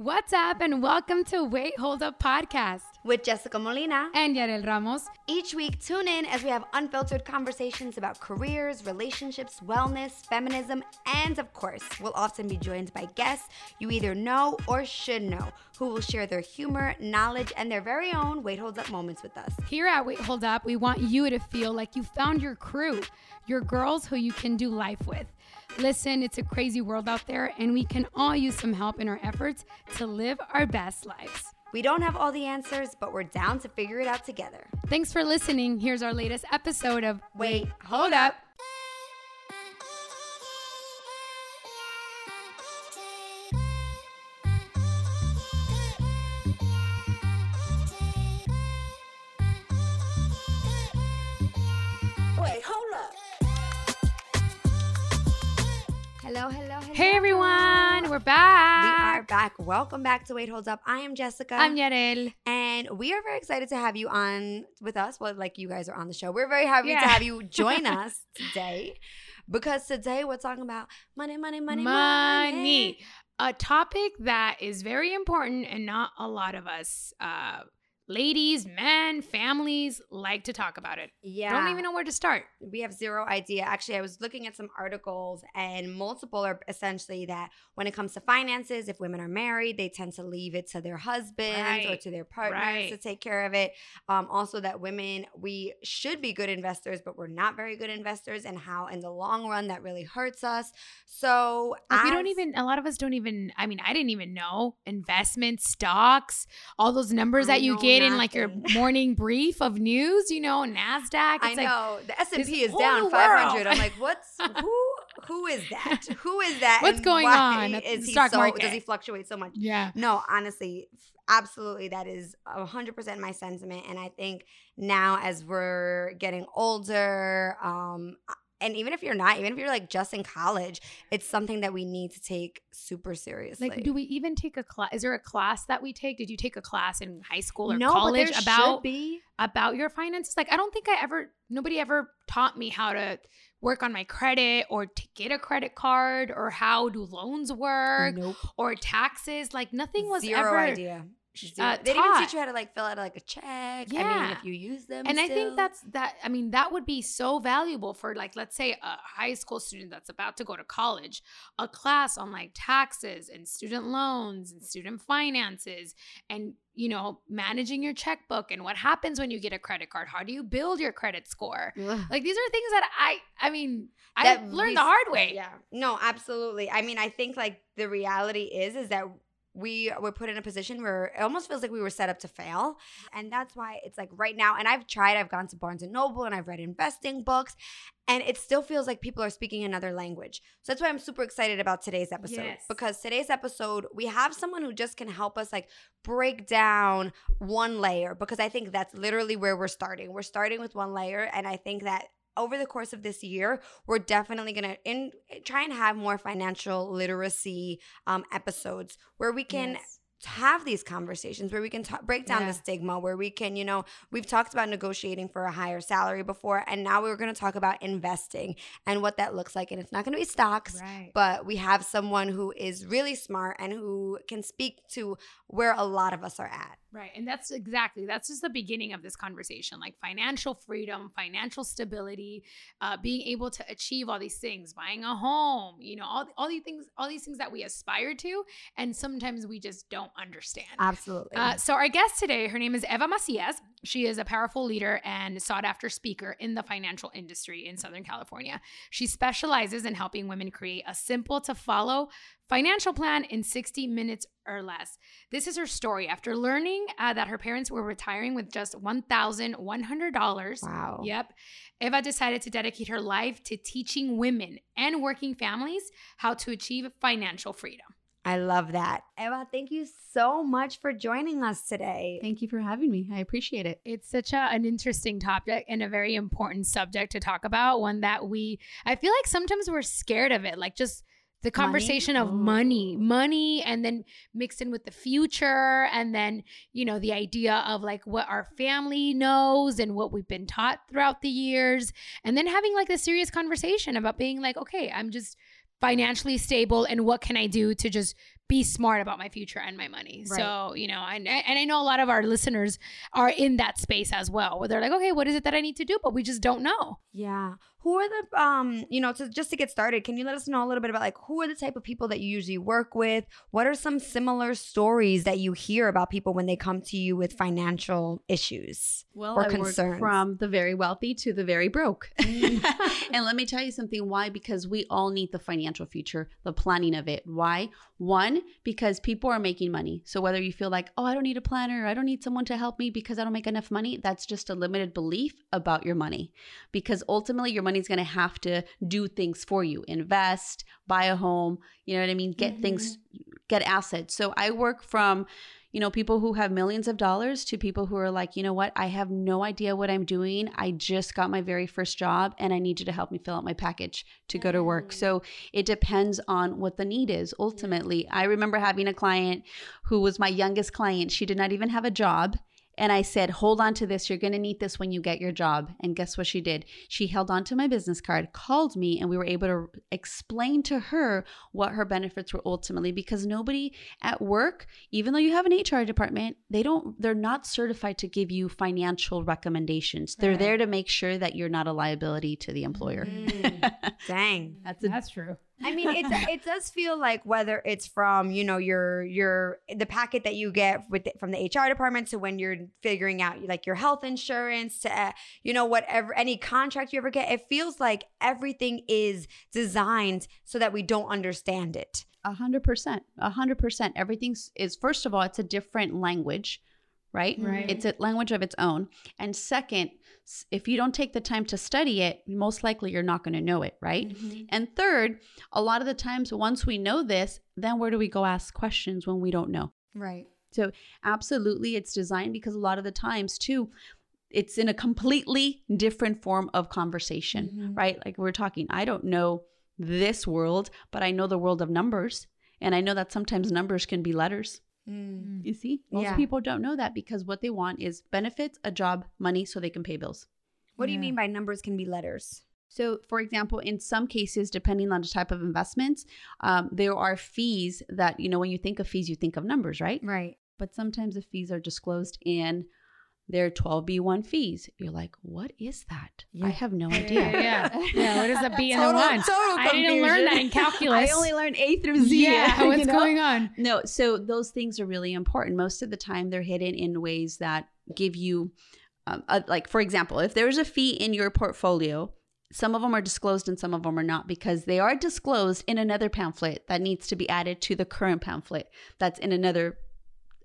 What's up, and welcome to Wait Hold Up podcast with Jessica Molina and Yarel Ramos. Each week, tune in as we have unfiltered conversations about careers, relationships, wellness, feminism, and of course, we'll often be joined by guests you either know or should know who will share their humor, knowledge, and their very own Wait Hold Up moments with us. Here at Wait Hold Up, we want you to feel like you found your crew, your girls who you can do life with. Listen, it's a crazy world out there, and we can all use some help in our efforts to live our best lives. We don't have all the answers, but we're down to figure it out together. Thanks for listening. Here's our latest episode of Wait, Hold Up. Hello, hello, hello. Hey everyone, we're back. We are back. Welcome back to Wait Holds Up. I am Jessica. I'm Yarel. And we are very excited to have you on with us. Well, like you guys are on the show. We're very happy Yeah. to have you join us today because today we're talking about money, money, money, money. Money. A topic that is very important and not a lot of us, uh, ladies, men, families like to talk about it. Yeah. Don't even know where to start. we have zero idea. Actually, I was looking at some articles, and multiple are essentially that when it comes to finances, if women are married, they tend to leave it to their husbands or to their partners right. to take care of it. Um, also, that women, we should be good investors, but we're not very good investors, and how in the long run that really hurts us. So, Like we don't even a lot of us don't even I mean, I didn't even know investments, stocks, all those numbers I that you know in like your morning brief of news, you know, NASDAQ. I It's like know the S&P is down world. five hundred. I'm like, what's who? Who is that? Who is that? What's going on at Is the he stock so? market? Does he fluctuate so much? Yeah. No, honestly, absolutely, that is hundred percent my sentiment. And I think now, as we're getting older, um, and even if you're not, even if you're like just in college, it's something that we need to take super seriously. Like, do we even take a class? Is there a class that we take? Did you take a class in high school or no, college about about your finances? Like, I don't think I ever, nobody ever taught me how to work on my credit or to get a credit card or how do loans work Nope. or taxes. Like, nothing was Zero ever. idea. Uh, they didn't teach you how to like fill out like a check. I mean, Yeah. if you use them, And I think that's that. I mean, that would be so valuable for, like, let's say a high school student that's about to go to college, a class on like taxes and student loans and student finances and, you know, managing your checkbook and what happens when you get a credit card. How do you build your credit score? Ugh. Like, these are things that I, I mean, I learned we- the hard way. Yeah. No, absolutely. I mean, I think like the reality is is that we were put in a position where it almost feels like we were set up to fail. And that's why it's like right now, and I've tried, I've gone to Barnes and Noble and I've read investing books, and it still feels like people are speaking another language. So that's why I'm super excited about today's episode. Yes. Because today's episode, we have someone who just can help us like break down one layer because I think that's literally where we're starting. We're starting with one layer, and I think that over the course of this year, we're definitely gonna in try and have more financial literacy um, episodes where we can Yes. have these conversations where we can ta- break down Yeah. the stigma where we can you know we've talked about negotiating for a higher salary before and now we're going to talk about investing and what that looks like and it's not going to be stocks Right. but we have someone who is really smart and who can speak to where a lot of us are at Right. And that's exactly, that's just the beginning of this conversation like financial freedom, financial stability, uh, being able to achieve all these things, buying a home, you know, all, all these things, all these things that we aspire to. And sometimes we just don't understand. absolutely Uh, so our guest today, her name is Eva Macias. She is a powerful leader and sought after speaker in the financial industry in Southern California. She specializes in helping women create a simple to follow financial plan in 60 minutes or less. This is her story. After learning uh, that her parents were retiring with just $1,100, wow Yep. Eva decided to dedicate her life to teaching women and working families how to achieve financial freedom. I love that. Eva, thank you so much for joining us today. Thank you for having me. I appreciate it. It's such a, an interesting topic and a very important subject to talk about. One that we, I feel like sometimes we're scared of it, like just the conversation of money, Ooh. money, and then mixed in with the future, and then, you know, the idea of like what our family knows and what we've been taught throughout the years, and then having like a serious conversation about being like, okay, I'm just financially stable and what can I do to just be smart about my future and my money. Right. So, you know, and and I know a lot of our listeners are in that space as well, where they're like, okay, what is it that I need to do? But we just don't know. Yeah. Who are the um, you know, to just to get started, can you let us know a little bit about like who are the type of people that you usually work with? What are some similar stories that you hear about people when they come to you with financial issues? Well, Or I concerns. from the very wealthy to the very broke. Mm. and let me tell you something why because we all need the financial future, the planning of it. Why? One, because people are making money. So whether you feel like, "Oh, I don't need a planner, I don't need someone to help me because I don't make enough money," that's just a limited belief about your money. Because ultimately your money's going to have to do things for you. Invest, buy a home, you know what I mean? Get things mm-hmm. get assets. So I work from you know, people who have millions of dollars to people who are like, you know what, I have no idea what I'm doing. I just got my very first job and I need you to help me fill out my package to go to work. Mm. So it depends on what the need is. Ultimately, I remember having a client who was my youngest client. She did not even have a job. And I said, hold on to this. You're going to need this when you get your job. And guess what she did? She held on to my business card, called me, and we were able to explain to her what her benefits were ultimately because nobody at work, even though you have an HR department, they don't, they're not certified to give you financial recommendations. They're Right. there to make sure that you're not a liability to the employer. Mm. Dang. That's a That's true. I mean, it it does feel like whether it's from you know your your the packet that you get with the, from the HR department to when you're figuring out like your health insurance to uh, you know whatever any contract you ever get, it feels like everything is designed so that we don't understand it. A hundred percent. A hundred percent. Everything is first of all, it's a different language, right? Right. It's a language of its own. And second, if you don't take the time to study it, most likely you're not going to know it, right? And third, a lot of the times once we know this, then where do we go ask questions when we don't know? Right. So absolutely it's designed because a lot of the times too it's in a completely different form of conversation, Mhm. right? Like we're talking, I don't know this world, but I know the world of numbers. And I know that sometimes numbers can be letters. Mm. You see? Most Yeah. people don't know that because what they want is benefits, a job, money so they can pay bills. What do you mean by numbers can be letters? So, for example, in some cases, depending on the type of investments, um, there are fees that, you know, when you think of fees, you think of numbers, right? Right. But sometimes the fees are disclosed in their 12B1 fees. You're like, what is that? Yeah. I have no idea. yeah, yeah. what is a B and the Total- one? total I didn't learn that in calculus. I only learned A through Z. yeah, you what's know? going on? No, so those things are really important. Most of the time, they're hidden in ways that give you, um, a, like, for example, if there's a fee in your portfolio, some of them are disclosed and some of them are not because they are disclosed in another pamphlet that needs to be added to the current pamphlet that's in another.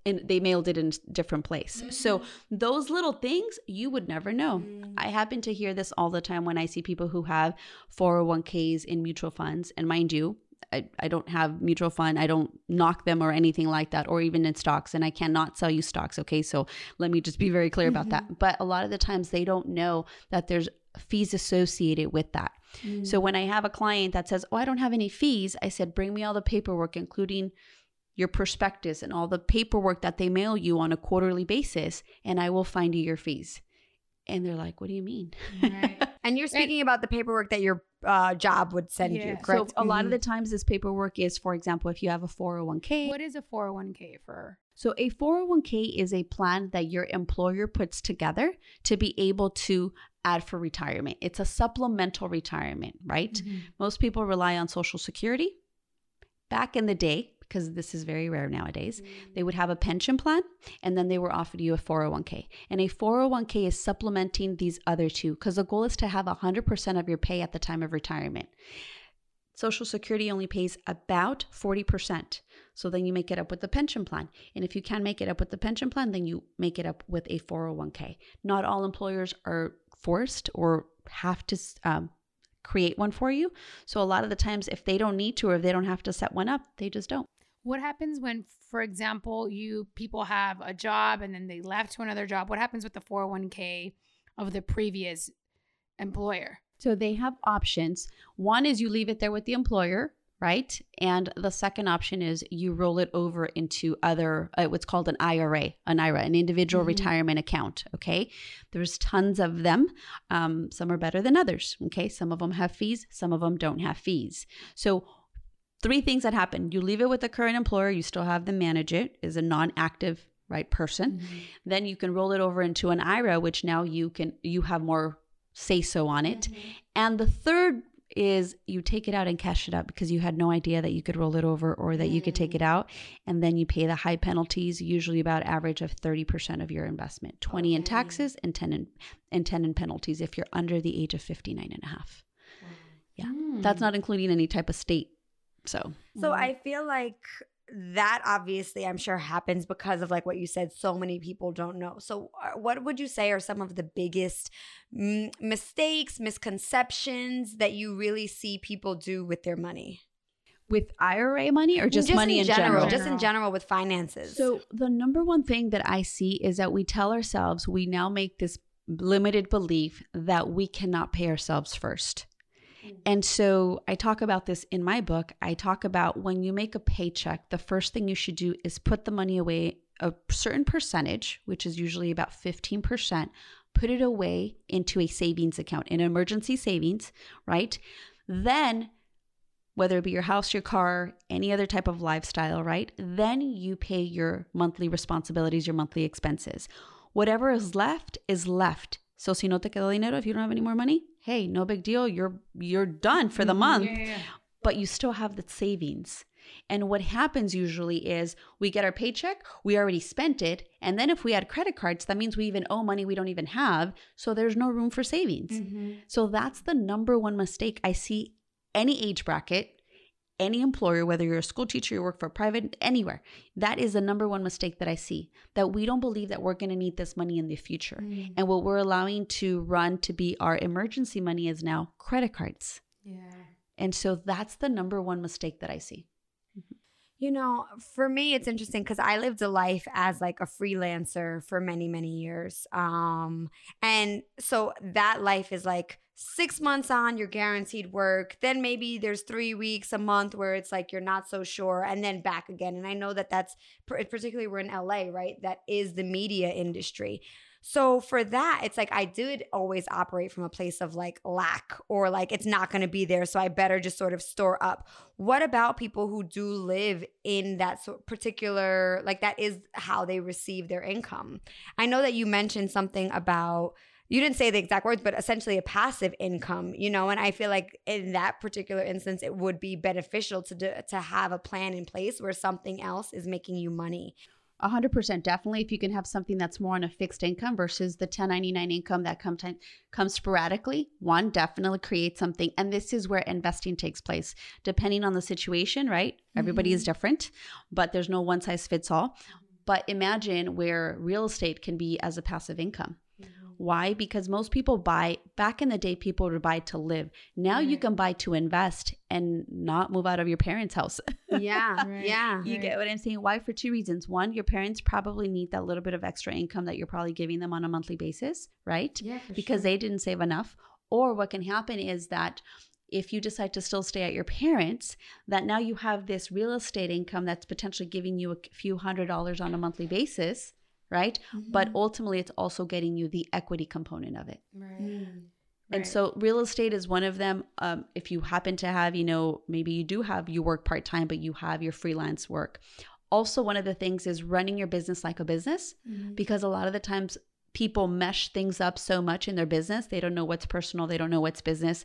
And they mailed it in a different place. So mm. those little things you would never know. Mm. I happen to hear this all the time when I see people who have 401ks in mutual funds. And mind you, I, I don't have mutual fund. I don't knock them or anything like that, or even in stocks. And I cannot sell you stocks. Okay. So let me just be very clear about that. Mm-hmm. But a lot of the times they don't know that there's fees associated with that. So mm. when I have a client that says, Oh, I don't have any fees, I said, Bring me all the paperwork, including your prospectus and all the paperwork that they mail you on a quarterly basis, and I will find you your fees. And they're like, What do you mean? And you're speaking about the paperwork that your uh, job would send you, correct? So a lot of the times this paperwork is, for example, if you have a 401k. What is a 401k for? So a 401k is a plan that your employer puts together to be able to add for retirement. It's a supplemental retirement, right? Most people rely on social security. Back in the day, because this is very rare nowadays, they would have a pension plan and then they were offered you a 401k. And a 401k is supplementing these other two because the goal is to have 100% of your pay at the time of retirement. Social Security only pays about 40%. So then you make it up with the pension plan. And if you can make it up with the pension plan, then you make it up with a 401k. Not all employers are forced or have to um, create one for you. So a lot of the times, if they don't need to or if they don't have to set one up, they just don't. What happens when, for example, you people have a job and then they left to another job? What happens with the 401k of the previous employer? So they have options. One is you leave it there with the employer, right? And the second option is you roll it over into other, uh, what's called an IRA, an IRA, an individual Mhm. retirement account. Okay. There's tons of them. Um, some are better than others. Okay. Some of them have fees, some of them don't have fees. So three things that happen. You leave it with the current employer, you still have them manage it, is a non-active right person. Mm-hmm. Then you can roll it over into an IRA, which now you can you have more say so on it. Mm-hmm. And the third is you take it out and cash it out because you had no idea that you could roll it over or that you could take it Mm. out and then you pay the high penalties usually about average of 30% of your investment 20 in taxes and 10 in, and 10 in penalties if you're under the age of 59 and a half Yeah. Mm. that's not including any type of state so So I feel like that obviously I'm sure happens because of like what you said so many people don't know. So uh, what would you say are some of the biggest mm, mistakes, misconceptions that you really see people do with their money? with IRA money or just, money in general? Just in General. general with finances. So the number one thing that I see is that we tell ourselves we now make this limited belief that we cannot pay ourselves first. Mm-hmm. And so I talk about this in my book. I talk about when you make a paycheck, the first thing you should do is put the money away a certain percentage, which is usually about 15%, put it away into a savings account, an emergency savings, right? Then whether it be your house, your car, any other type of lifestyle, right? Then you pay your monthly responsibilities, your monthly expenses. Whatever is left is left. So si no te quedó dinero, if you don't have any more money, hey, no big deal. You're you're done for the month, Yeah, yeah, yeah. but you still have the savings. And what happens usually is we get our paycheck, we already spent it, and then if we had credit cards, that means we even owe money we don't even have, so there's no room for savings. Mhm. So that's the number one mistake I see any age bracket, any employer, whether you're a school teacher, you work for private, anywhere. That is the number one mistake that I see that we don't believe that we're going to need this money in the future. Mm. And what we're allowing to run to be our emergency money is now credit cards. Yeah. And so that's the number one mistake that I see. You know, for me, it's interesting because I lived a life as like a freelancer for many, many years. Um, and so that life is like six months on, you're guaranteed work. Then maybe there's three weeks, a month where it's like you're not so sure, and then back again. And I know that that's particularly we're in LA, right? That is the media industry. So for that, it's like I did always operate from a place of like lack or like it's not going to be there. So I better just sort of store up. What about people who do live in that sort particular, like that is how they receive their income? I know that you mentioned something about, you didn't say the exact words, but essentially a passive income, you know, and I feel like in that particular instance, it would be beneficial to do, to have a plan in place where something else is making you money. A hundred percent, definitely. If you can have something that's more on a fixed income versus the 1099 income that come time, comes sporadically, one definitely create something. And this is where investing takes place, depending on the situation. Right? Everybody is mm-hmm. different, but there's no one size fits all. But imagine where real estate can be as a passive income. Mm-hmm. Why? Because most people buy back in the day, people would buy to live. Now you can buy to invest and not move out of your parents' house. Yeah. Right. Yeah. You get what I'm saying? Why? For two reasons. One, your parents probably need that little bit of extra income that you're probably giving them on a monthly basis, right? Yeah, for Because sure. they didn't save enough. Or what can happen is that if you decide to still stay at your parents, that now you have this real estate income that's potentially giving you a few hundred dollars on a monthly basis, right? But Mhm. ultimately, it's also getting you the equity component of it. right. And Right. so real estate is one of them. Um, if you happen to have, you know, maybe you do have, you work part time, but you have your freelance work. Also, one of the things is running your business like a business Mhm. because a lot of the times people mesh things up so much in their business. They don't know what's personal, they don't know what's business.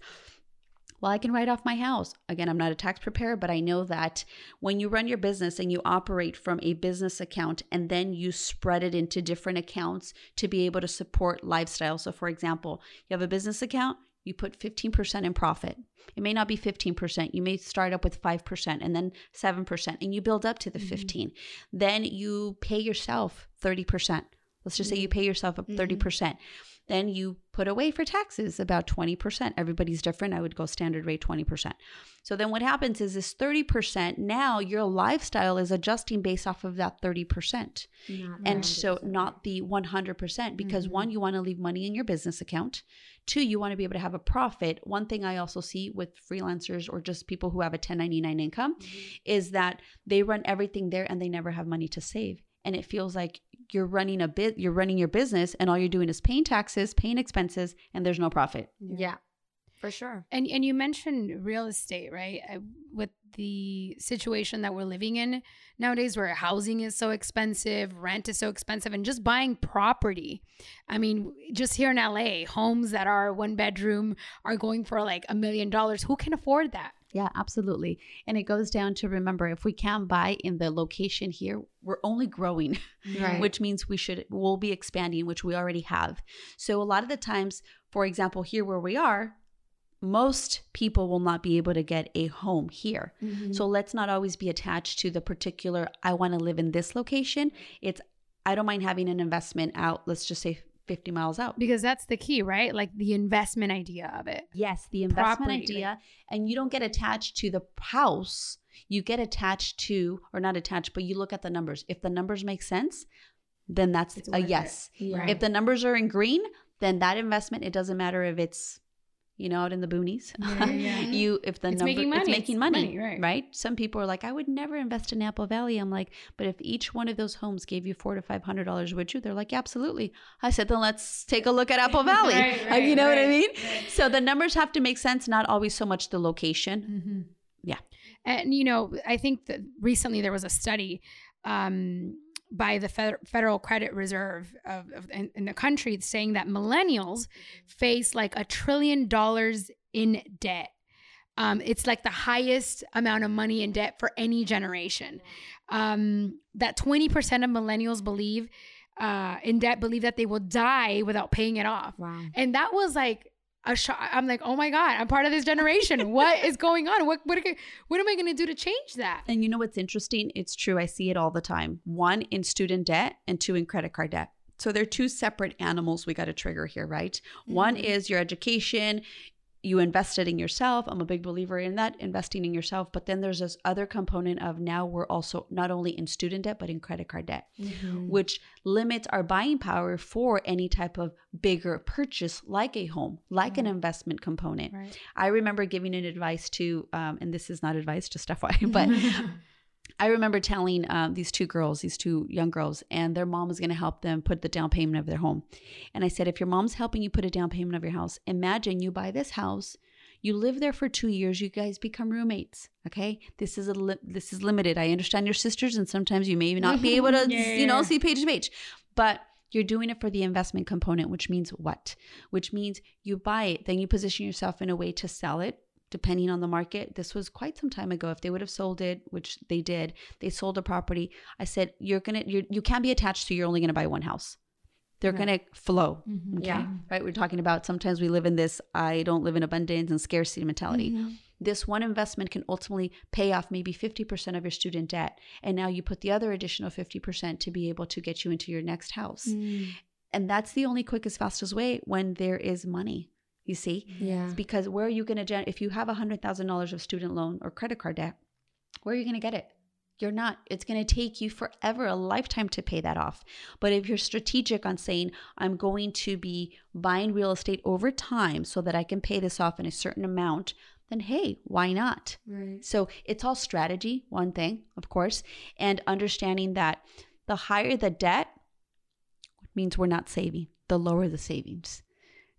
Well, I can write off my house. Again, I'm not a tax preparer, but I know that when you run your business and you operate from a business account and then you spread it into different accounts to be able to support lifestyle. So, for example, you have a business account, you put 15% in profit. It may not be 15%. You may start up with 5% and then 7%, and you build up to the Mhm. 15. Then you pay yourself 30%. Let's just say you pay yourself up Mhm. 30%. Then you put away for taxes about 20%. Everybody's different. I would go standard rate 20%. So then what happens is this 30%, now your lifestyle is adjusting based off of that 30%. Not And so not the 100% because Mhm. one, you want to leave money in your business account. Two, you want to be able to have a profit. One thing I also see with freelancers or just people who have a 1099 income is that they run everything there and they never have money to save. And it feels like you're running a bit, you're running your business and all you're doing is paying taxes, paying expenses, and there's no profit. Yeah. For sure. And and you mentioned real estate, right? I, with the situation that we're living in nowadays, where housing is so expensive, rent is so expensive, and just buying property. I mean, just here in LA, homes that are one bedroom are going for like a million dollars. Who can afford that? Yeah, absolutely. And it goes down to remember if we can't buy in the location here, we're only growing, Right. which means we should we'll be expanding, which we already have. So a lot of the times, for example, here where we are, most people will not be able to get a home here. Mm-hmm. So let's not always be attached to the particular I want to live in this location. It's I don't mind having an investment out, let's just say 50 miles out. Because that's the key, right? Like the investment idea of it. Yes, the investment Property, idea. And you don't get attached to the house. You get attached to, or not attached, but you look at the numbers. If the numbers make sense, then that's It's a yes. Yeah. If the numbers are in green, then that investment, it doesn't matter if it's, you know, out in the boonies. Yeah, yeah, yeah. you if the It's number making it's money. making It's money, money, right. Some people are like, I would never invest in Apple Valley. I'm like, but if each one of those homes gave you four to five hundred dollars, would you? They're like, absolutely. I said, then let's take a look at Apple Valley. Right, right, you know what I mean? right. So the numbers have to make sense, not always so much the location. Mm-hmm. Yeah. And, you know, I think that recently there was a study um, by the Feder- Federal Credit Reserve of, of in, in the country saying that millennials face like a trillion dollars in debt. Um, it's like the highest amount of money in debt for any generation. Um, that 20% of millennials believe uh, in debt believe that they will die without paying it off. Wow. And that was like a shock. I'm like, oh my God, I'm part of this generation. what is going on? What what, what am I going to do to change that? And you know what's interesting? It's true. I see it all the time. One in student debt and two in credit card debt. So they're two separate animals we got to trigger here, right? One Mm-hmm. is your education. You invested in yourself. I'm a big believer in that, investing in yourself. But then there's this other component of now we're also not only in student debt, but in credit card debt, Mm-hmm. which limits our buying power for any type of bigger purchase like a home, like an investment component. Right. I remember giving an advice to, um, and this is not advice, just FYI, but I remember telling um, these two girls, these two young girls, and their mom was going to help them put the down payment of their home. And I said, if your mom's helping you put a down payment of your house, imagine you buy this house, you live there for two years, you guys become roommates. Okay, this is a li- this is limited. I understand your sisters, and sometimes you may not be able to, Yeah, you know, see page to page, but you're doing it for the investment component, which means what? Which means you buy it, then you position yourself in a way to sell it depending on the market. This was quite some time ago. If they would have sold it, which they did, they sold a property. I said, you're gonna, you're, you can't be attached to. You're only gonna buy one house. They're Right. gonna flow. Mhm. Okay, Yeah. right. We're talking about sometimes we live in this. I don't live in abundance and scarcity mentality. Mm-hmm. This one investment can ultimately pay off maybe 50% of your student debt. And now you put the other additional 50% to be able to get you into your next house. Mm. And that's the only quickest, fastest way when there is money. You see? Yeah. because where are you going to gen- if you have a hundred thousand dollars of student loan or credit card debt where are you going to get it you're not it's going to take you forever a lifetime to pay that off but if you're strategic on saying i'm going to be buying real estate over time so that i can pay this off in a certain amount then hey why not Right. so it's all strategy, one thing, of course, and understanding that the higher the debt means we're not saving, the lower the savings.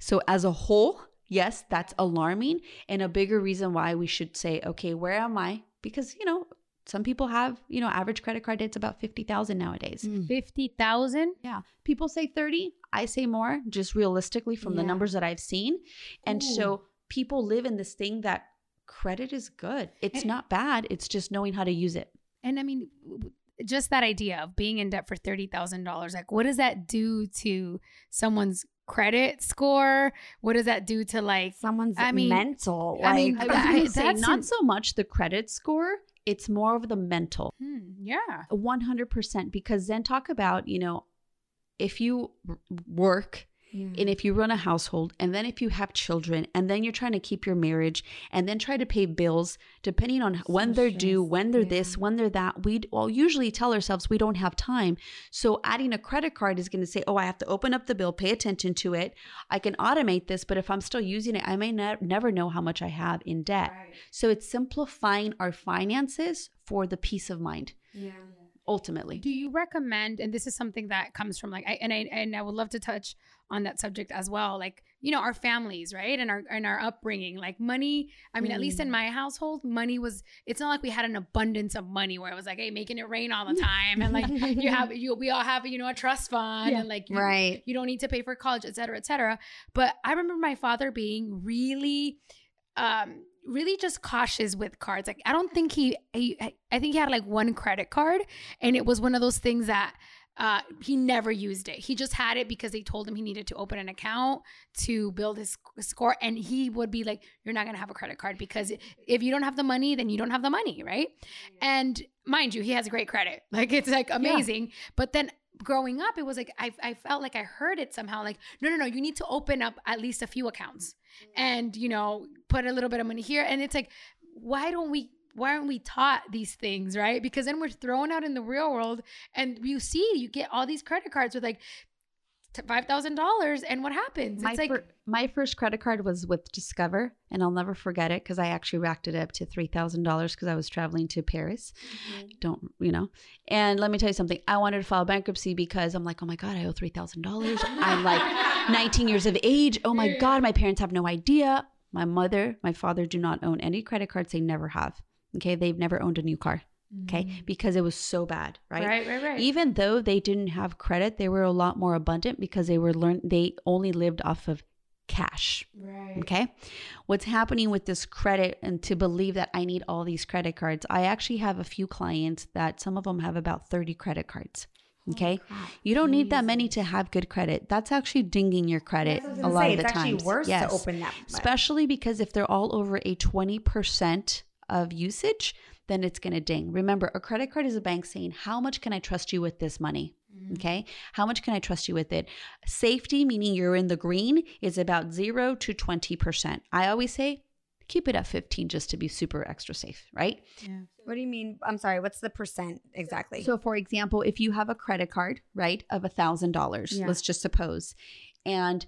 So as a whole, yes, that's alarming and a bigger reason why we should say, okay, where am I? Because, you know, some people have, you know, average credit card debt's about 50,000 nowadays. Mm. 50,000? Yeah. People say 30, I say more, just realistically from the numbers that I've seen. And Ooh. so people live in this thing that credit is good. It's And- not bad. It's just knowing how to use it. And I mean, w- w- just that idea of being in debt for $30,000, like what does that do to someone's credit score? What does that do to like, Someone's I mean- mental. I mean, like, I was I- say, that's not in- so much the credit score, it's more of the mental. hmm, yeah. 100%. Because then talk about, you know, if you w- work yeah. and if you run a household and then if you have children and then you're trying to keep your marriage and then try to pay bills depending on when they're due when they're yeah. this when they're that we all usually tell ourselves we don't have time so adding a credit card is going to say oh i have to open up the bill pay attention to it i can automate this but if i'm still using it i may ne- never know how much i have in debt so it's simplifying our finances for the peace of mind yeah. ultimately. Do you recommend, and this is something that comes from like, I, and I and I would love to touch on that subject as well, like you know our families, right, and our and our upbringing, like money. I mean, at least in Mm. my household, money was. It's not like we had an abundance of money where it was like, hey, making it rain all the time, and like you have you we all have you know a trust fund, Yeah. and like you, Right. you don't need to pay for college, et cetera, et cetera. But I remember my father being really, um, really just cautious with cards. Like I don't think he, he I think he had like one credit card, and it was one of those things that. Uh, he never used it. He just had it because they told him he needed to open an account to build his score. And he would be like, You're not going to have a credit card because if you don't have the money, then you don't have the money. Right. And mind you, he has great credit. Like it's like amazing. But then growing up, it was like I, I felt like I heard it somehow like, no, no, no, you need to open up at least a few accounts and, you know, put a little bit of money here. And it's like, why don't we? Why aren't we taught these things, right? Because then we're thrown out in the real world, and you see, you get all these credit cards with like five thousand dollars, and what happens? My, It's like fir- my first credit card was with Discover, and I'll never forget it because I actually racked it up to three thousand dollars because I was traveling to Paris. Mm-hmm. Don't you know? And let me tell you something. I wanted to file bankruptcy because I'm like, oh my god, I owe three thousand dollars. I'm like 19 years of age. Oh my god, my parents have no idea. My mother, my father do not own any credit cards. They never have. Okay, they've never owned a new car. Okay, because it was so bad, right? right, right, right. even though they didn't have credit they were a lot more abundant because they were learn they only lived off of cash right. okay what's happening with this credit and to believe that i need all these credit cards i actually have a few clients that some of them have about 30 credit cards okay you don't need that many to have good credit that's actually dinging your credit a lot of the it's times actually worse yes to open that. especially because if they're all over a 20% of usage then it's going to ding remember a credit card is a bank saying how much can i trust you with this money mm-hmm. okay how much can i trust you with it safety meaning you're in the green is about 0 to 20% i always say keep it at 15 just to be super extra safe right Yeah. What do you mean? I'm sorry. What's the percent exactly? so for example if you have a credit card right of a thousand dollars Yeah. let's just suppose and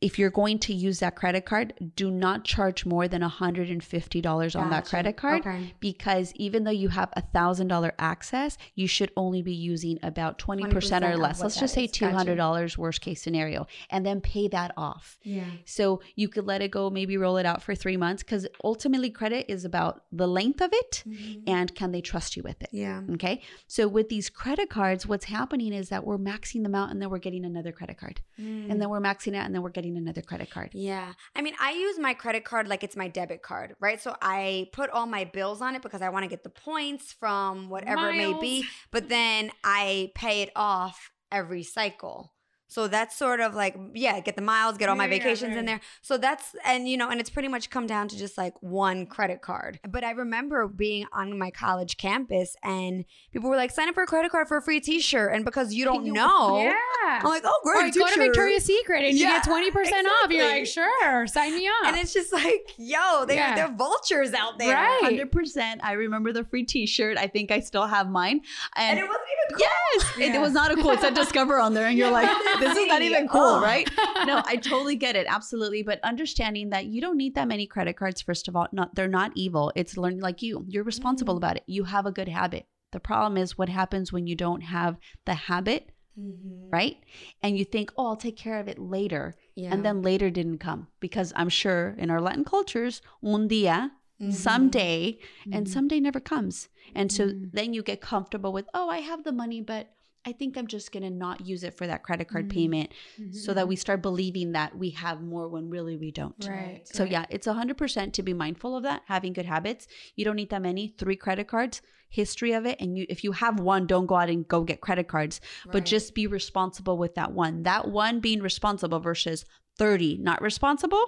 if you're going to use that credit card, do not charge more than $150 on that credit card Okay. because even though you have a $1,000 access, you should only be using about 20%, 20% or less. Let's just say is. Gotcha. $200 worst case scenario and then pay that off. Yeah. So you could let it go, maybe roll it out for three months because ultimately credit is about the length of it and can they trust you with it. Yeah. Okay. So with these credit cards, what's happening is that we're maxing them out and then we're getting another credit card. And then we're maxing out and then we're getting another credit card. Yeah. I mean, I use my credit card like it's my debit card, right? So I put all my bills on it because I want to get the points from whatever it may be, but then I pay it off every cycle. So that's sort of like, yeah, get the miles, get all my Yeah, yeah, vacations in there. So that's, and you know, and it's pretty much come down to just like one credit card. But I remember being on my college campus and people were like, sign up for a credit card for a free t shirt. And because you don't know, Yeah. I'm like, oh, or great. go to t-shirt. Victoria's Secret and Yeah, you get 20% off. You're like, sure, sign me up. And it's just like, yo, they're, Yeah. they're vultures out there. Right. Hundred percent. I remember the free T-shirt. I think I still have mine. And And, it wasn't even cool. yes, it- Yeah. it was not a cool. It said Discover on there, and you're like, this is not even cool, Oh. right? No, I totally get it, absolutely. But understanding that you don't need that many credit cards. First of all, not they're not evil. It's learning like you. You're responsible Mm. about it. You have a good habit. The problem is what happens when you don't have the habit, Mm-hmm. right? And you think, oh, I'll take care of it later. Yeah. And then later didn't come because I'm sure in our Latin cultures, un dia, Mhm. someday, and Mhm. someday never comes. And so Mhm. then you get comfortable with, oh, I have the money, but I think I'm just going to not use it for that credit card Mhm. payment Mm-hmm. so that we start believing that we have more when really we don't. Right. So right. yeah, it's 100% to be mindful of that, having good habits. You don't need that many, 3 credit cards, history of it and you if you have one, don't go out and go get credit cards, but just be responsible with that one. That one being responsible versus 30 not responsible,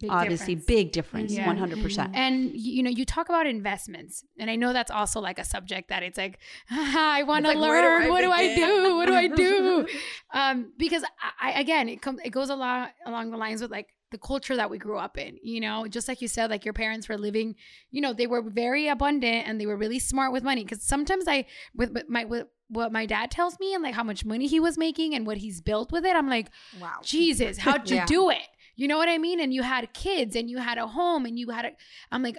Big obviously difference. big difference, Yeah. 100%. And you know, you talk about investments, and I know that's also like a subject that it's like, I want to like, where do learn. I what do I do? What do I do? um, because I, I again, it comes, it goes a lot along the lines with like the culture that we grew up in. You know, just like you said, like your parents were living. You know, they were very abundant and they were really smart with money. Because sometimes I, with with my with what my dad tells me and like how much money he was making and what he's built with it, I'm like, Wow. Jesus, how'd you Yeah. do it? You know what I mean? And you had kids and you had a home and you had a, I'm like,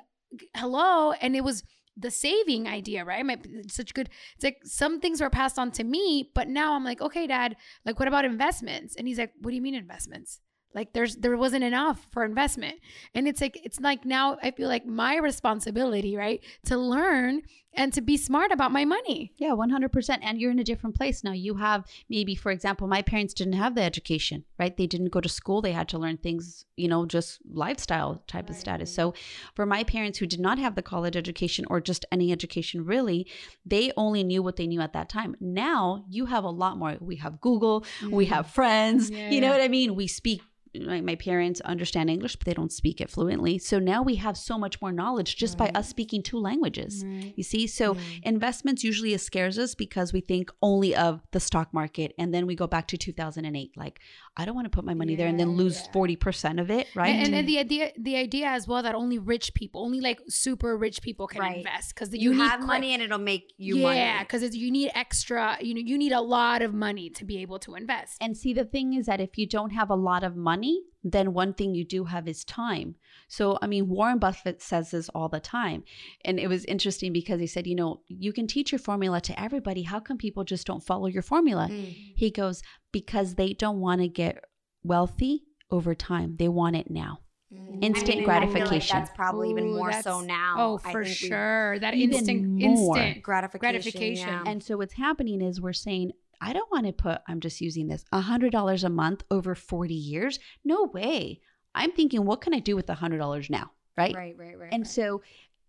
hello. And it was the saving idea, right? My, such good. It's like some things were passed on to me, but now I'm like, okay, dad, like what about investments? And he's like, what do you mean investments? Like there's there wasn't enough for investment. And it's like it's like now I feel like my responsibility, right? To learn and to be smart about my money. Yeah, 100%. And you're in a different place now. You have maybe, for example, my parents didn't have the education, right? They didn't go to school. They had to learn things, you know, just lifestyle type right. of status. So for my parents who did not have the college education or just any education really, they only knew what they knew at that time. Now you have a lot more. We have Google, mm. we have friends, yeah, you know yeah. what I mean? We speak my, my parents understand English, but they don't speak it fluently. So now we have so much more knowledge just right. by us speaking two languages. Right. You see? So right. investments usually scares us because we think only of the stock market. And then we go back to 2008. Like, I don't want to put my money yeah, there and then lose yeah. 40% of it. Right. And, and, and, the idea, the idea as well that only rich people, only like super rich people can invest because you, you have money and it'll make you yeah, money. Yeah. Because you need extra, you know, you need a lot of money to be able to invest. And see, the thing is that if you don't have a lot of money, money, then one thing you do have is time. So, I mean, Warren Buffett says this all the time. And it was interesting because he said, you know, you can teach your formula to everybody. How come people just don't follow your formula? Mm. He goes, because they don't want to get wealthy over time, they want it now. Mm. Instant I mean, gratification. Like that's probably Ooh, even more so now. Oh, for sure. That instant, instant gratification. gratification. Yeah. And so what's happening is we're saying, I don't want to put, I'm just using this, $100 a month over 40 years. No way. I'm thinking, what can I do with the $100 now? Right? Right, right, right. And right. so,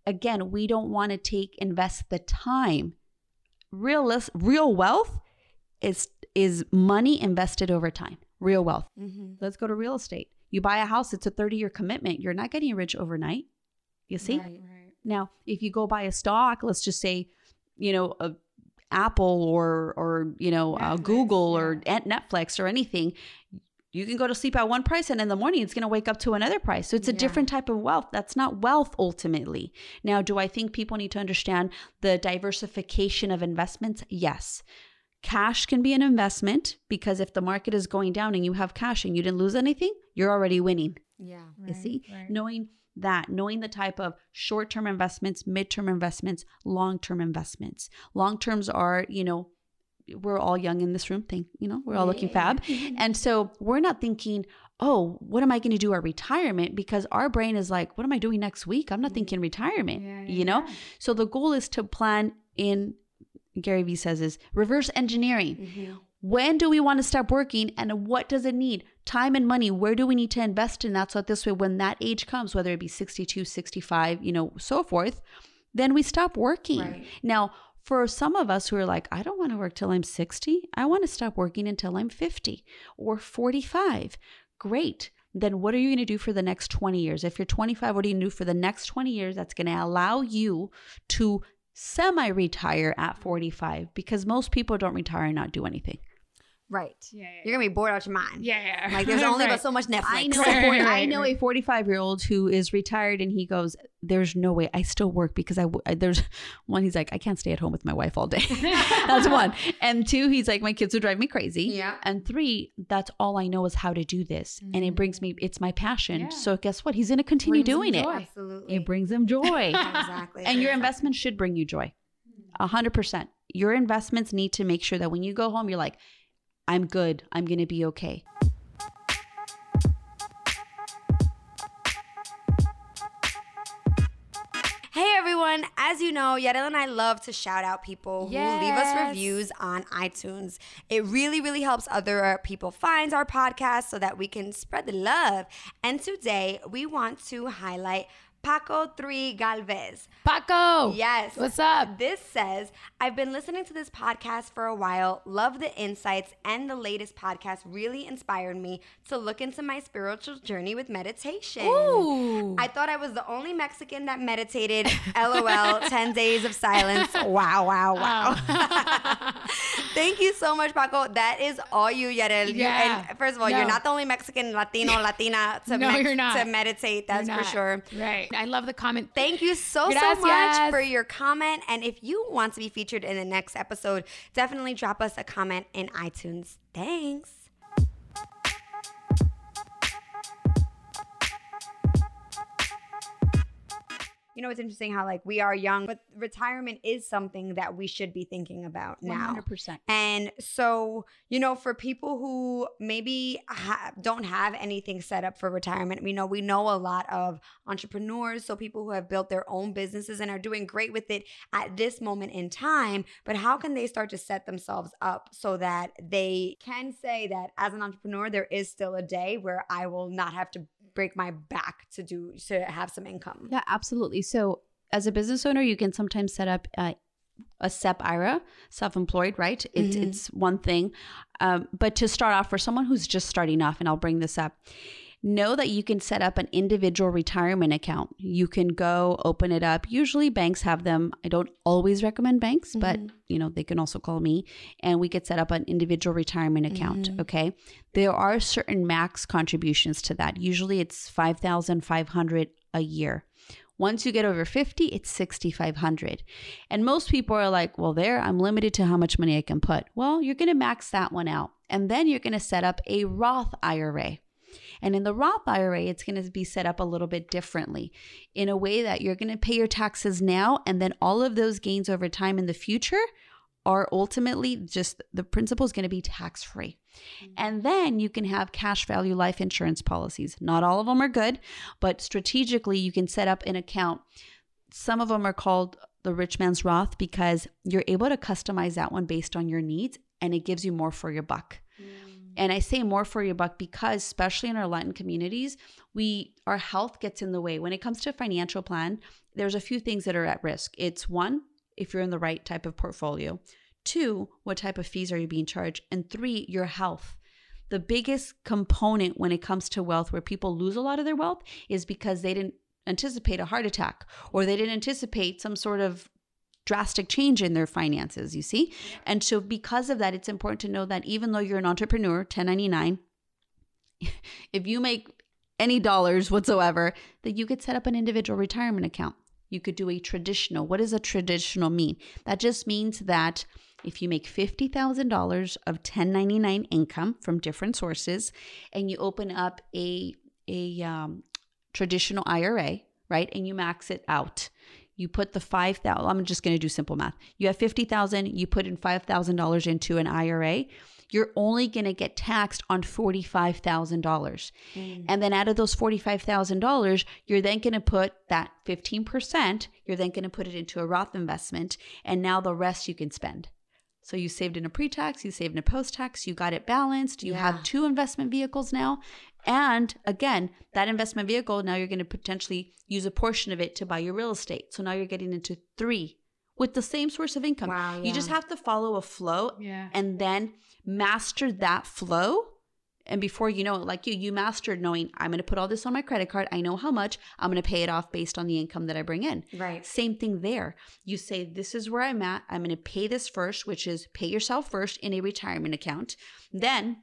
again, we don't want to take, invest the time. Real, real wealth is, is money invested over time. Real wealth. Mm-hmm. Let's go to real estate. You buy a house, it's a 30 year commitment. You're not getting rich overnight. You see? Right, right. Now, if you go buy a stock, let's just say, you know, a Apple or or you know uh, Google yeah. or Netflix or anything, you can go to sleep at one price and in the morning it's going to wake up to another price. So it's a yeah. different type of wealth. That's not wealth ultimately. Now, do I think people need to understand the diversification of investments? Yes. Cash can be an investment because if the market is going down and you have cash and you didn't lose anything, you're already winning. Yeah. Right, You see? Right. Knowing that knowing the type of short term investments, mid-term investments, long term investments. Long terms are, you know, we're all young in this room think you know we're all looking fab and so we're not thinking oh what am i going to do at retirement because our brain is like what am i doing next week i'm not thinking retirement yeah, yeah, you know yeah. so the goal is to plan in gary vee says is reverse engineering mm-hmm. When do we want to stop working and what does it need? Time and money. Where do we need to invest in? That so that this way when that age comes whether it be 62 65 you know so forth then we stop working. Right. now for some of us who are like i don't want to work till i'm 60 i want to stop working until i'm 50 or 45 great. Then what are you going to do for the next 20 years? If you're 25 what are you going to do for the next 20 years that's going to allow you to semi retire at 45 because most people don't retire and not do anything Right. Yeah, yeah, You're gonna be bored out your mind. Yeah, yeah. Like there's only right. but so much Netflix. I know. Right, I know a 45 year old who is retired, and he goes, "There's no way I still work because I, I there's one. He's like, I can't stay at home with my wife all day. that's one. And two, he's like, my kids would drive me crazy. Yeah. And three, that's all I know is how to do this, mm. and it brings me. It's my passion. Yeah. So guess what? He's gonna continue doing it. Absolutely. It brings him joy. exactly. And your investment should bring you joy. A hundred percent. Your investments need to make sure that when you go home, you're like I'm good. I'm going to be okay. Hey everyone, as you know, Yarel and I love to shout out people yes. who leave us reviews on iTunes. It really, really helps other people find our podcast so that we can spread the love. And today we want to highlight Paco 3 Galvez. Paco! Yes. What's up? This says, I've been listening to this podcast for a while, love the insights, and the latest podcast really inspired me to look into my spiritual journey with meditation. Ooh. I thought I was the only Mexican that meditated. LOL, 10 days of silence. Wow, wow, wow. Oh. Thank you so much, Paco. That is all you, Yarel. Yeah. And first of all, no. you're not the only Mexican, Latino, Latina to, no, you're not. to meditate. That's for sure. Right. I love the comment. Thank you so, Gracias. so much for your comment. And if you want to be featured in the next episode, definitely drop us a comment in iTunes. Thanks. You know, it's interesting how like we are young, but retirement is something that we should be thinking about now. 100%. And so, you know, for people who maybe ha- don't have anything set up for retirement, we know we know a lot of entrepreneurs, so people who have built their own businesses and are doing great with it at this moment in time. But how can they start to set themselves up so that they can say that as an entrepreneur, there is still a day where I will not have to break my back to do to have some income? Yeah, absolutely. So, as a business owner, you can sometimes set up uh, a SEP IRA, self-employed, right? It's Mhm. it's one thing, um, but to start off for someone who's just starting off, and I'll bring this up. Know that you can set up an individual retirement account. You can go open it up. Usually banks have them. I don't always recommend banks, but Mhm. you know, they can also call me and we could set up an individual retirement account, Mhm. okay? There are certain max contributions to that. Usually it's 5,500 a year. Once you get over 50, it's 6,500. And most people are like, well, there, I'm limited to how much money I can put. Well, you're going to max that one out. And then you're going to set up a Roth IRA. And in the Roth IRA, it's going to be set up a little bit differently in a way that you're going to pay your taxes now. And then all of those gains over time in the future are ultimately just the principal is going to be tax free. Mm-hmm. And then you can have cash value life insurance policies. Not all of them are good, but strategically, you can set up an account. Some of them are called the rich man's Roth because you're able to customize that one based on your needs and it gives you more for your buck. Mm. And I say more for your buck because, especially in our Latin communities, we our health gets in the way. When it comes to a financial plan, there's a few things that are at risk. It's one, if you're in the right type of portfolio. Two, what type of fees are you being charged? And three, your health. The biggest component when it comes to wealth, where people lose a lot of their wealth, is because they didn't anticipate a heart attack or they didn't anticipate some sort of drastic change in their finances, you see? And so, because of that, it's important to know that even though you're an entrepreneur, 1099, if you make any dollars whatsoever, that you could set up an individual retirement account. You could do a traditional. What does a traditional mean? That just means that if you make $50,000 of 1099 income from different sources and you open up a, a um, traditional IRA, right, and you max it out, you put the 5000 I'm just going to do simple math. You have 50,000, you put in $5,000 into an IRA, you're only going to get taxed on $45,000. Mm. And then out of those $45,000, you're then going to put that 15%, you're then going to put it into a Roth investment, and now the rest you can spend. So you saved in a pre tax, you saved in a post tax, you got it balanced, you Yeah. have two investment vehicles now. And again, that investment vehicle, now you're going to potentially use a portion of it to buy your real estate. So now you're getting into three with the same source of income. Wow, You just have to follow a flow Yeah. and then master that flow. And before you know it, like you, you mastered knowing I'm going to put all this on my credit card. I know how much. I'm going to pay it off based on the income that I bring in. Right. Same thing there. You say, This is where I'm at. I'm going to pay this first, which is pay yourself first in a retirement account. Then,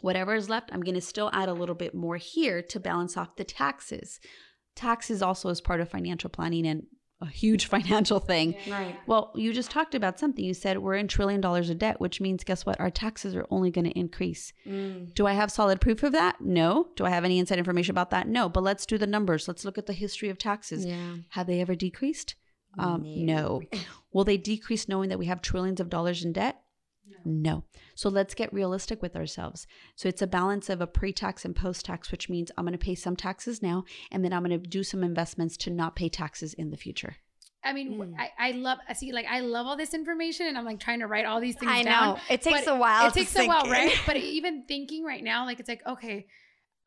whatever is left, I'm going to still add a little bit more here to balance off the taxes. Taxes also is part of financial planning and a huge financial thing. Right. Well, you just talked about something. You said we're in trillion dollars of debt, which means guess what? Our taxes are only going to increase. Mm. Do I have solid proof of that? No. Do I have any inside information about that? No. But let's do the numbers. Let's look at the history of taxes. Yeah. Have they ever decreased? Um, no. Will they decrease knowing that we have trillions of dollars in debt? No. So let's get realistic with ourselves. So it's a balance of a pre tax and post tax, which means I'm going to pay some taxes now, and then I'm going to do some investments to not pay taxes in the future. I mean, Mm. I, I love, I see, like, I love all this information and I'm like trying to write all these things I down. know. It takes a while. It to takes a while, in. right? But even thinking right now, like, it's like, okay,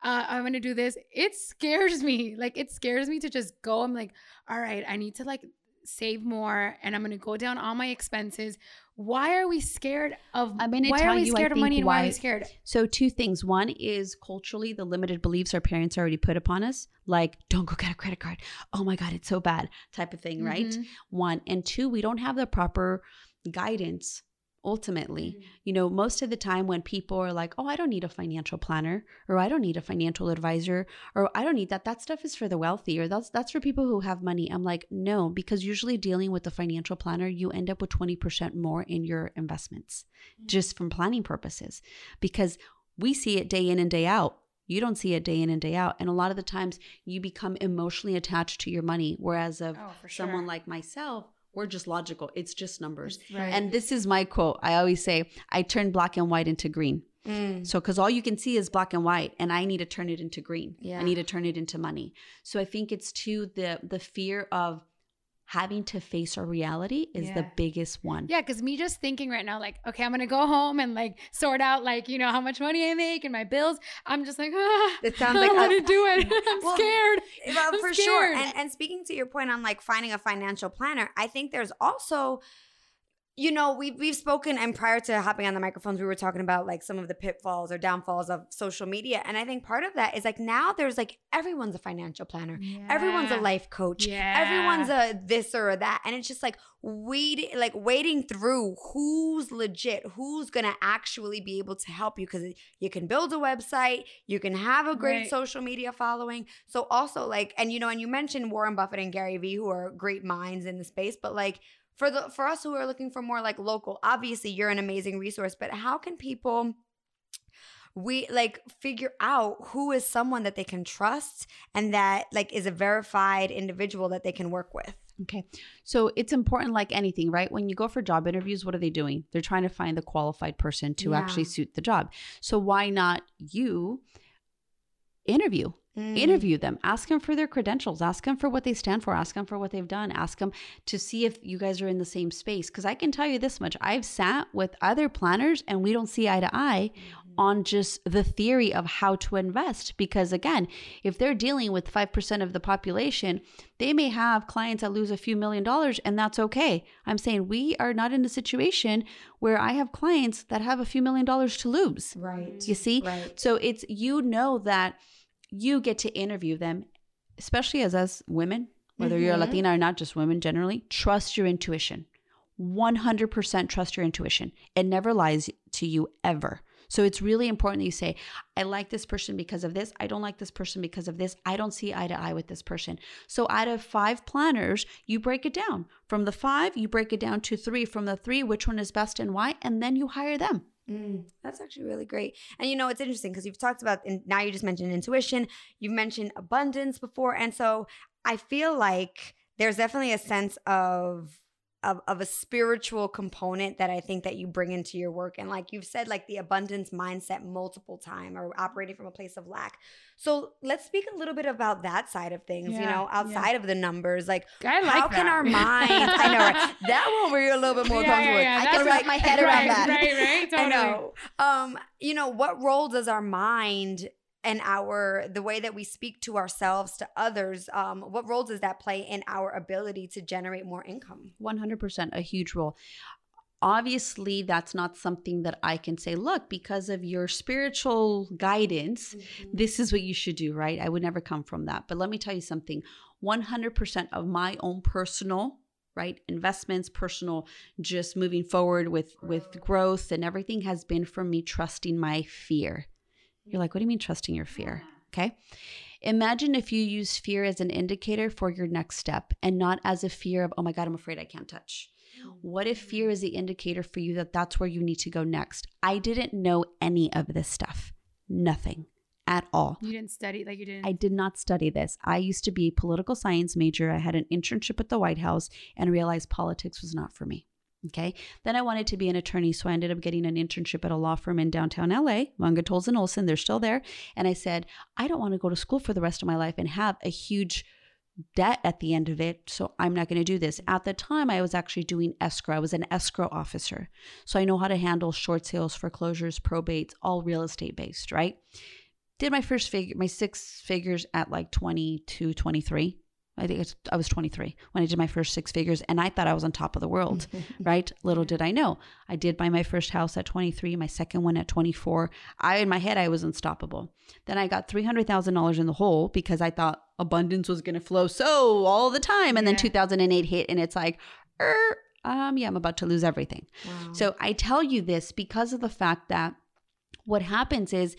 uh, I'm going to do this. It scares me. Like, it scares me to just go. I'm like, all right, I need to like save more and I'm going to go down all my expenses. Why are we scared of, I'm gonna why tell are we you, scared of money and why are we scared? So, two things. One is culturally the limited beliefs our parents already put upon us, like, don't go get a credit card. Oh my God, it's so bad, type of thing, right? Mhm. One. And two, we don't have the proper guidance ultimately. Mm. You know, most of the time when people are like, oh, I don't need a financial planner, or I don't need a financial advisor, or I don't need that, that stuff is for the wealthy, or that's that's for people who have money. I'm like, no, because usually dealing with a financial planner, you end up with 20% more in your investments just from planning purposes. Because we see it day in and day out. you don't see it day in and day out. And a lot of the times you become emotionally attached to your money. Whereas of Oh, for someone sure. like myself, we're just logical. It's just numbers. Right. And this is my quote. I always say, I turn black and white into green. Mm. So, because all you can see is black and white, and I need to turn it into green. Yeah. I need to turn it into money. So, I think it's to the the fear of having to face our reality is the biggest one. Yeah, because me just thinking right now, like, okay, I'm gonna go home and like sort out like you know how much money I make and my bills. I'm just like, ah, It sounds I like don't want a- to do it. I'm Well, scared. Well, I'm for sure. And, and speaking to your point on like finding a financial planner, I think there's also, you know, we've we've spoken and prior to hopping on the microphones, we were talking about like some of the pitfalls or downfalls of social media. And I think part of that is like now there's like everyone's a financial planner. Everyone's a life coach. Yeah. Everyone's a this or a that. And it's just like waiting like waiting through who's legit, who's gonna actually be able to help you. Cause you can build a website, you can have a great Right. social media following. So also like, and you know, and you mentioned Warren Buffett and Gary Vee, who are great minds in the space, but like for the for us who are looking for more like local, obviously you're an amazing resource, but how can people we like figure out who is someone that they can trust and that like is a verified individual that they can work with. Okay. So it's important, like anything, right? When you go for job interviews, what are they doing? They're trying to find the qualified person to Yeah. actually suit the job. So why not you interview? Mm. Interview them. Ask them for their credentials. Ask them for what they stand for. Ask them for what they've done. Ask them to see if you guys are in the same space. Because I can tell you this much I've sat with other planners and we don't see eye to eye on just the theory of how to invest. Because again, if they're dealing with 5% of the population, they may have clients that lose a few million dollars, and that's okay. I'm saying we are not in a situation where I have clients that have a few million dollars to lose. Right. You see? Right. So it's you know that you get to interview them, especially as us women, whether you're a Mhm. Latina or not, just women generally, trust your intuition. 100% trust your intuition. It never lies to you ever. So it's really important that you say, I like this person because of this. I don't like this person because of this. I don't see eye to eye with this person. So out of five planners, you break it down. From the five, you break it down to three. From the three, which one is best and why? And then you hire them. Mm, that's actually really great. And you know, it's interesting because you've talked about, and now you just mentioned intuition, you've mentioned abundance before. And so I feel like there's definitely a sense of, of, of a spiritual component that I think that you bring into your work. And like you've said, like the abundance mindset multiple time or operating from a place of lack. So let's speak a little bit about that side of things, you know, outside of the numbers. Like I like how can our minds, I know, right? That one we're a little bit more Yeah, comfortable yeah, yeah. I can wrap my head right, around that. Right, right, totally. I know. Um, you know, what role does our mind and our the way that we speak to ourselves to others, um, what role does that play in our ability to generate more income? 100% a huge role. Obviously, that's not something that I can say, look, because of your spiritual guidance, this is what you should do, right? I would never come from that. But let me tell you something 100% of my own personal right investments personal just moving forward with with growth and everything has been from me trusting my fear you're like what do you mean trusting your fear okay imagine if you use fear as an indicator for your next step and not as a fear of oh my god i'm afraid i can't touch mm-hmm. what if fear is the indicator for you that that's where you need to go next i didn't know any of this stuff nothing at all You didn't study like you didn't. I did not study this. I used to be a political science major. I had an internship at the White House and realized politics was not for me. Okay. Then I wanted to be an attorney. So I ended up getting an internship at a law firm in downtown LA, Munger, Tolles and Olson. They're still there. And I said, I don't want to go to school for the rest of my life and have a huge debt at the end of it. So I'm not going to do this. At the time, I was actually doing escrow. I was an escrow officer. So I know how to handle short sales, foreclosures, probates, all real estate based, right? did my first figure my six figures at like 22 23 i think i was 23 when i did my first six figures and i thought i was on top of the world right? Little did i know. I did buy my first house at 23 my second one at 24 i in my head i was unstoppable. Then i got $300000 in the hole because i thought abundance was going to flow so all the time and then 2008 hit and it's like er, um yeah i'm about to lose everything. Wow. so I tell you this because of the fact that what happens is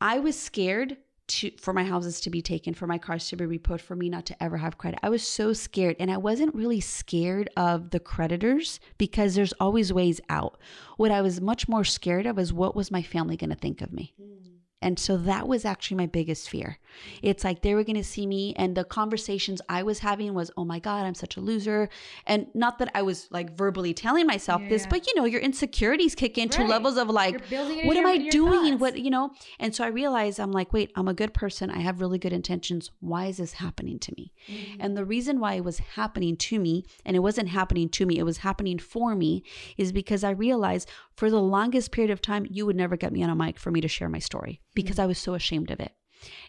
I was scared to for my houses to be taken, for my cars to be repoed, for me not to ever have credit. I was so scared and I wasn't really scared of the creditors because there's always ways out. What I was much more scared of is what was my family going to think of me? Mm. And so that was actually my biggest fear. It's like they were going to see me and the conversations I was having was, "Oh my god, I'm such a loser." And not that I was like verbally telling myself this, Yeah. but you know, your insecurities kick into Right. levels of like You're building it in what am I doing? thoughts. What, you know? And so I realized I'm like, wait, I'm a good person. I have really good intentions. Why is this happening to me? Mm-hmm. And the reason why it was happening to me, and it wasn't happening to me, it was happening for me, is because I realized for the longest period of time, you would never get me on a mic for me to share my story because mm-hmm. I was so ashamed of it.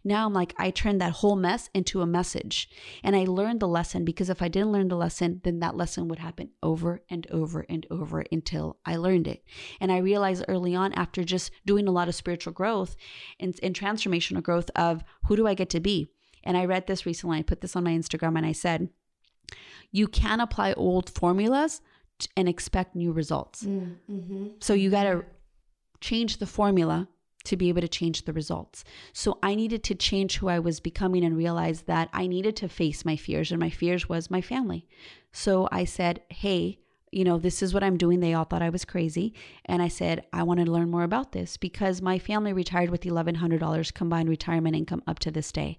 Now I'm like, I turned that whole mess into a message. And I learned the lesson because if I didn't learn the lesson, then that lesson would happen over and over and over until I learned it. And I realized early on, after just doing a lot of spiritual growth and, and transformational growth, of who do I get to be? And I read this recently. I put this on my Instagram and I said, you can apply old formulas and expect new results. Mm-hmm. So you got to change the formula to be able to change the results. So I needed to change who I was becoming and realize that I needed to face my fears and my fears was my family. So I said, "Hey, you know, this is what I'm doing. They all thought I was crazy. And I said, I want to learn more about this because my family retired with $1,100 combined retirement income up to this day.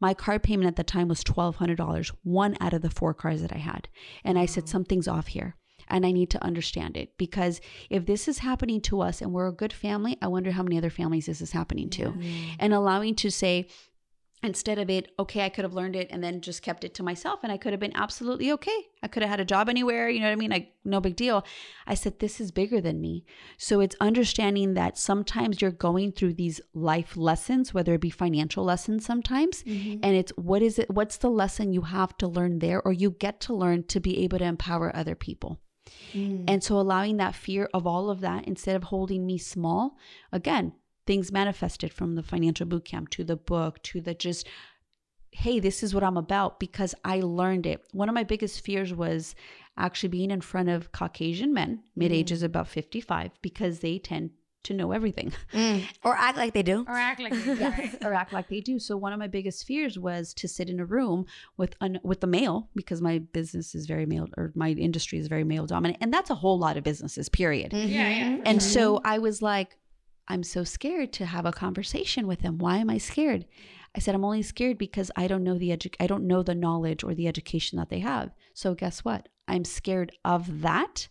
My car payment at the time was $1,200, one out of the four cars that I had. And I said, something's off here and I need to understand it because if this is happening to us and we're a good family, I wonder how many other families this is happening to. And allowing to say, instead of it, okay, I could have learned it and then just kept it to myself and I could have been absolutely okay. I could have had a job anywhere, you know what I mean? Like, no big deal. I said, this is bigger than me. So it's understanding that sometimes you're going through these life lessons, whether it be financial lessons sometimes, mm-hmm. and it's what is it, what's the lesson you have to learn there or you get to learn to be able to empower other people. Mm. And so allowing that fear of all of that instead of holding me small, again, things manifested from the financial boot camp to the book to the just, hey, this is what I'm about because I learned it. One of my biggest fears was actually being in front of Caucasian men, mid ages mm. about 55, because they tend to know everything Mm. Or act like they do. Or act like it, right? or act like they do. So one of my biggest fears was to sit in a room with an, with the male because my business is very male or my industry is very male dominant, and that's a whole lot of businesses. Period. Yeah, yeah. Mhm. And so I was like, I'm so scared to have a conversation with him. Why am I scared? I said, I'm only scared because I don't know the edu- I don't know the knowledge or the education that they have. So guess what? I'm scared of that.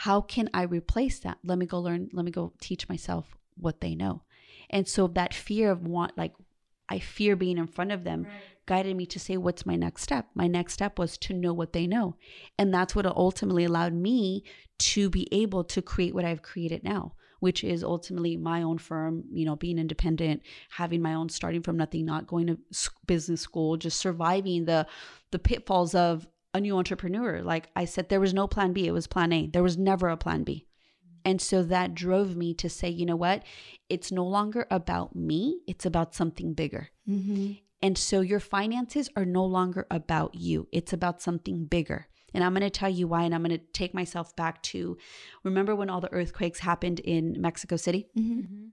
How can I replace that? Let me go learn, let me go teach myself what they know. And so that fear of want like I fear being in front of them guided me to say what's my next step. My next step was to know what they know. And that's what ultimately allowed me to be able to create what I've created now which is ultimately my own firm, you know, being independent, having my own starting from nothing, not going to business school, just surviving the the pitfalls of a new entrepreneur. Like I said there was no plan B, it was plan A. There was never a plan B. And so that drove me to say, you know what? It's no longer about me, it's about something bigger. Mm-hmm. And so your finances are no longer about you, it's about something bigger. And I'm going to tell you why. And I'm going to take myself back to remember when all the earthquakes happened in Mexico City? Mm-hmm.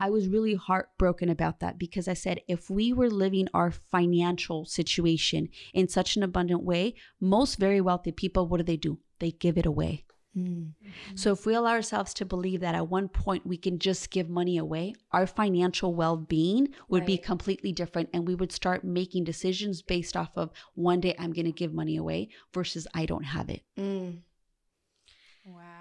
I was really heartbroken about that because I said, if we were living our financial situation in such an abundant way, most very wealthy people, what do they do? They give it away. Mm. So if we allow ourselves to believe that at one point we can just give money away, our financial well-being would be completely different and we would start making decisions based off of one day I'm going to give money away versus I don't have it. Mm. Wow.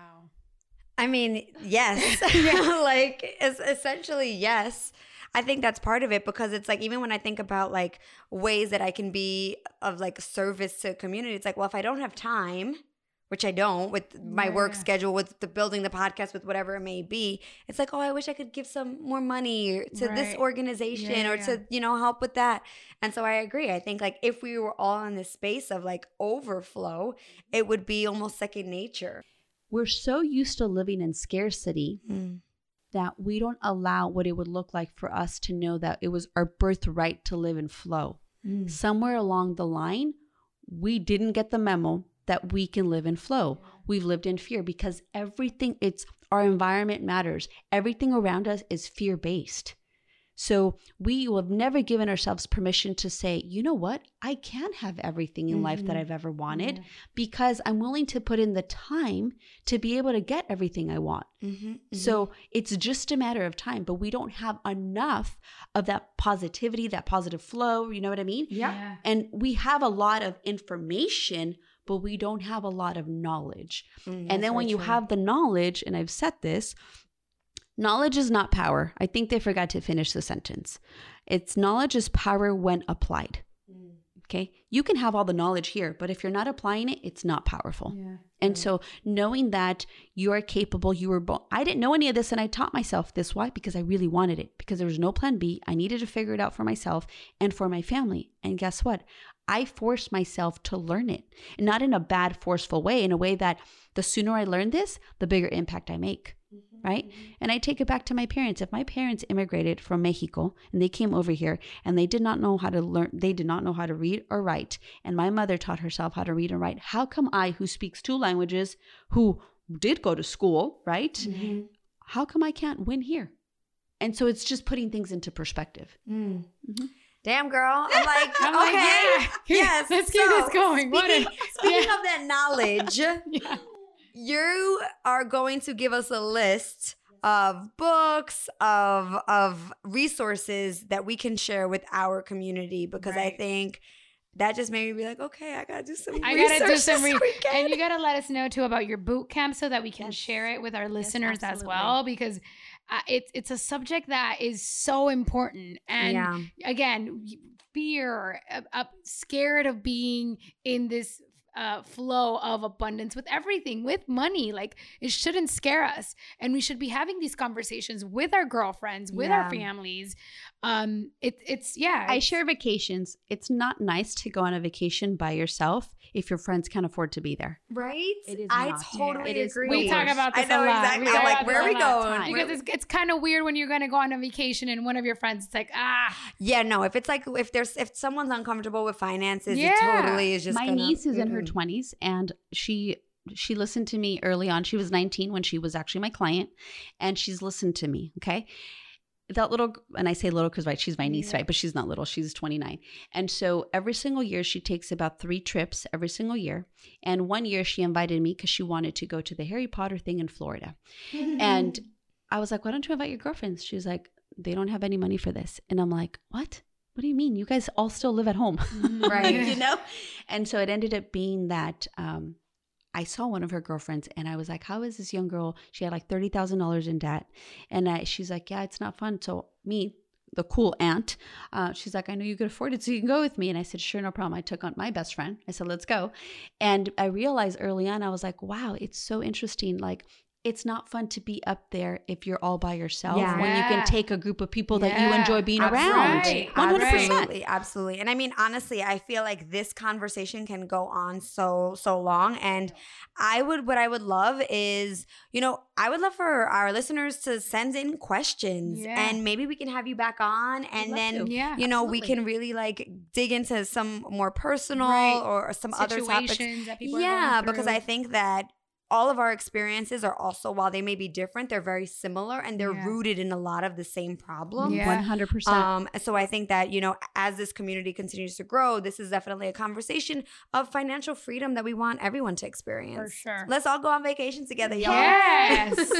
I mean, yes. like it's essentially yes. I think that's part of it because it's like even when I think about like ways that I can be of like service to community, it's like, well, if I don't have time, which I don't with my work schedule, with the building the podcast, with whatever it may be, it's like, oh, I wish I could give some more money to this organization Yeah, or yeah. to, you know, help with that. And so I agree. I think like if we were all in this space of like overflow, it would be almost second nature. We're so used to living in scarcity Mm. that we don't allow what it would look like for us to know that it was our birthright to live in flow. Mm. Somewhere along the line, we didn't get the memo that we can live in flow. We've lived in fear because everything it's our environment matters. Everything around us is fear based. So we will have never given ourselves permission to say, you know what? I can have everything in life that Mhm. I've ever wanted Mm-hmm. because I'm willing to put in the time to be able to get everything I want. Mhm, mhm. So it's just a matter of time, but we don't have enough of that positivity, that positive flow. You know what I mean? yeah. And we have a lot of information, but we don't have a lot of knowledge. Mm, and then when you true. have the knowledge, and I've said this, knowledge is not power. I think they forgot to finish the sentence. It's knowledge is power when applied. Mm. Okay. You can have all the knowledge here, but if you're not applying it, it's not powerful. Yeah. And so knowing that you are capable, you were born. I didn't know any of this and I taught myself this. Why? Because I really wanted it. Because there was no plan B. I needed to figure it out for myself and for my family. And guess what? I forced myself to learn it. And not in a bad, forceful way, in a way that the sooner I learn this, the bigger impact I make. Right. And I take it back to my parents. If my parents immigrated from Mexico and they came over here and they did not know how to learn, they did not know how to read or write, and my mother taught herself how to read and write, how come I, who speaks two languages, who did go to school, right? Mhm. How come I can't win here? And so it's just putting things into perspective. Mm. Mhm. Damn, girl. I'm like, I'm like, okay. yeah. Yes. Let's keep this going. What a- Speaking, speaking yeah. of that knowledge, Yeah. you are going to give us a list of books of of resources that we can share with our community because I think that just made me be like, okay, I gotta do some. I gotta do some re- and you gotta let us know too about your boot camp so that we can Yes. share it with our listeners as well because uh, it's it's a subject that is so important and yeah. again fear uh, uh, scared of being in this uh, flow of abundance with everything with money like it shouldn't scare us and we should be having these conversations with our girlfriends with our families um it, it's yeah I share vacations. It's not nice to go on a vacation by yourself if your friends can't afford to be there. Right? It is I not. totally It is agree. we talk worse. about I this know a lot. exactly. I'm talk like, where are we going? Because it's it's kind of weird when you're gonna go on a vacation and one of your friends it's like ah Yeah, no. If it's like if there's if someone's uncomfortable with finances, Yeah. it totally is just. my gonna- niece is in her Mm-mm. 20s and she she listened to me early on she was 19 when she was actually my client and she's listened to me okay that little and i say little because right she's my niece Yeah. right but she's not little she's 29 and so every single year she takes about three trips every single year and one year she invited me because she wanted to go to the harry potter thing in florida and I was like, why don't you invite your girlfriends? She was like, they don't have any money for this. And I'm like, what? What do you mean? You guys all still live at home. Right. you know? And so it ended up being that um, I saw one of her girlfriends and I was like, how is this young girl? She had like $30,000 in debt. And I, she's like, yeah, it's not fun. So me, the cool aunt, uh, she's like, I know you could afford it, so you can go with me. And I said, sure, no problem. I took on my best friend. I said, let's go. And I realized early on, I was like, wow, it's so interesting. Like, it's not fun to be up there if you're all by yourself Yeah. when you can take a group of people that you enjoy being Absolutely. around. 100%. Absolutely, absolutely. And I mean, honestly, I feel like this conversation can go on so so long. And I would, what I would love is, you know, I would love for our listeners to send in questions, Yeah. and maybe we can have you back on, and then. yeah You know, we can really like dig into some more personal Right. or some other topics. that people are Yeah, going because. I think that all of our experiences are also, while they may be different, they're very similar and they're Yeah. rooted in a lot of the same problems. Yeah. 100%. Um, so I think that, you know, as this community continues to grow, this is definitely a conversation of financial freedom that we want everyone to experience. for sure Let's all go on vacation together, y'all. yes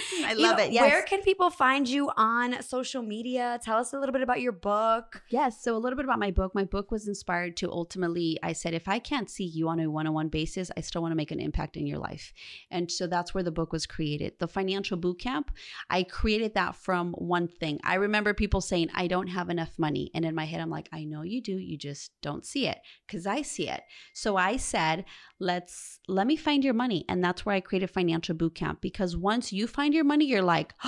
I You love know, it. Yes. Where can people find you on social media? Tell us a little bit about your book. Yes. So, a little bit about my book. My book was inspired to ultimately, I said, if I can't see you on a one on one basis, I still want to make an impact in your life. And so that's where the book was created. The financial boot camp, I created that from one thing. I remember people saying, I don't have enough money. And in my head, I'm like, I know you do. You just don't see it because I see it. So I said, let's, let me find your money. And that's where I created Financial Boot Camp because once you find your money, you're like,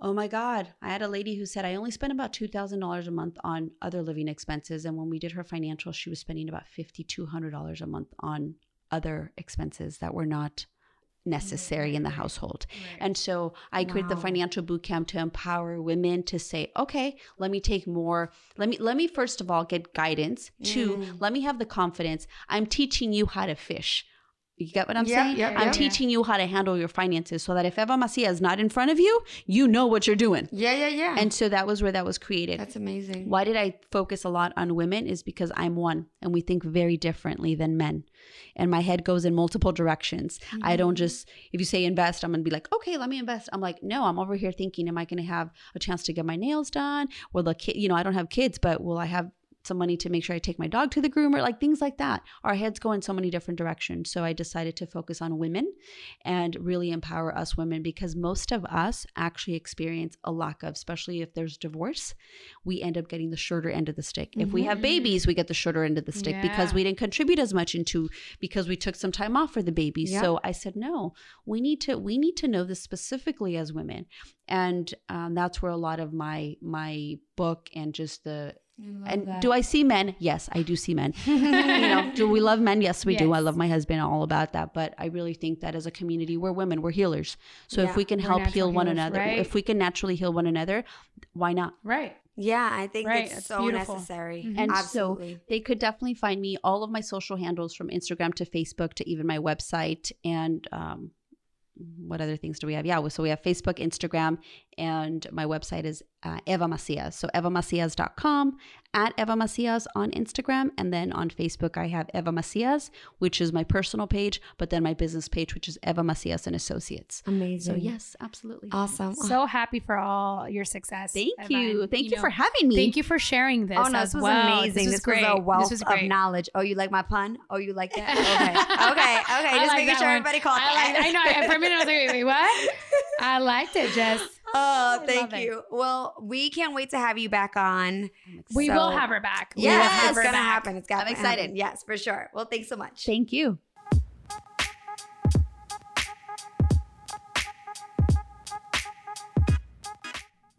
Oh my God. I had a lady who said, I only spend about $2,000 a month on other living expenses. And when we did her financial, she was spending about $5,200 a month on other expenses that were not necessary in the household. And so I created the financial boot camp to empower women to say, okay, let me take more. Let me let me first of all get guidance. Two, Mm. let me have the confidence. I'm teaching you how to fish. You get what I'm Yeah, saying? yeah, I'm yeah. teaching you how to handle your finances so that if Eva Macias is not in front of you, you know what you're doing. Yeah, yeah, yeah. And so that was where that was created. that's amazing. Why did I focus a lot on women? Is because I'm one and we think very differently than men. And my head goes in multiple directions. I don't mm-hmm. just, if you say invest, I'm going to be like, okay, let me invest. I'm like, no, I'm over here thinking, am I going to have a chance to get my nails done? Will the kid, you know, I don't have kids, but will I have some money to make sure I take my dog to the groomer? Like things like that. Our heads go in so many different directions. So I decided to focus on women and really empower us women because most of us actually experience a lack of, especially if there's divorce, we end up getting the shorter end of the stick. If we have babies, we get the shorter end of the stick because we didn't contribute as much into because we took some time off for the baby. Yeah. So I said, no, we need to we need to know this specifically as women, and um, that's where a lot of my my book and just the and do I see men? Yes, I do see men. you know, do we love men? Yes, we do. I love my husband, all about that. But I really think that as a community, we're women, we're healers. So Yeah, if we can help natural heal one another, right? if we can naturally heal one another, why not? Right. yeah, I think Right, it's it's so beautiful. necessary. Mhm. And Absolutely. so they could definitely find me all of my social handles from Instagram to Facebook to even my website and um, what other things do we have? Yeah, so we have Facebook, Instagram, and my website is uh, Eva Macias. So evamacias.com, at Eva Macias on Instagram, and then on Facebook I have Eva Macias, which is my personal page, but then my business page, which is Eva Macias and Associates. Amazing. So yes, absolutely. Awesome. So happy for all your success. Thank Eva, you. and, Thank you, know, for having me. Thank you for sharing this. Oh no, as this was well. amazing. This, was great. was a wealth this was of great. knowledge. Oh, you like my pun? Oh, you like that? Okay, okay, okay. I Just like making sure one. everybody caught I like. I know. For a minute, I was like, wait, wait, what? I liked it, Jess. Oh, I thank love it. you. Well, we can't wait to have you back on. We So- will have her back. We will Yes, have it's gonna back. happen. It's gonna I'm excited. happen. Yes, for sure. Well, thanks so much. Thank you.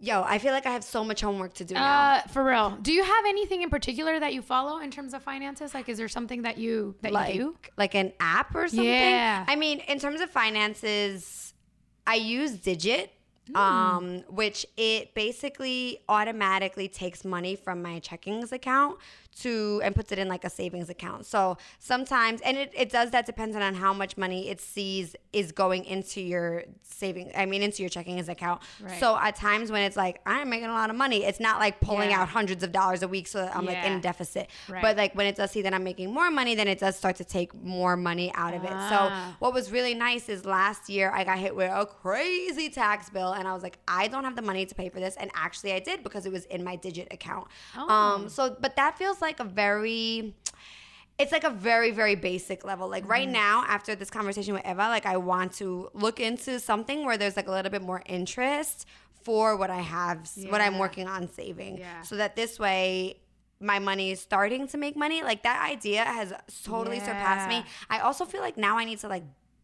Yo, I feel like I have so much homework to do now. Uh, for real. Do you have anything in particular that you follow in terms of finances? Like, is there something that you that like, you do? like an app or something. Yeah. I mean, in terms of finances, I use Digit, Hmm. um, which it basically automatically takes money from my checkings account to and puts it in like a savings account. So sometimes, and it, it does that depending on how much money it sees is going into your saving. I mean, into your checkings account. Right. So at times when it's like I'm making a lot of money, it's not like pulling Yeah. out hundreds of dollars a week, so that I'm like in a deficit. Right. But like when it does see that I'm making more money, then it does start to take more money out of it. Ah. So what was really nice is last year I got hit with a crazy tax bill and I was like, I don't have the money to pay for this. And actually I did because it was in my digit account. Oh. Um so but that feels like a very it's like a very very basic level. Like right Mm-hmm. now after this conversation with eva like i want to look into something where there's like a little bit more interest for what i have what i'm working on saving. Yeah. so that this way my money is starting to make money. Like that idea has totally surpassed me. I also feel like now i need to like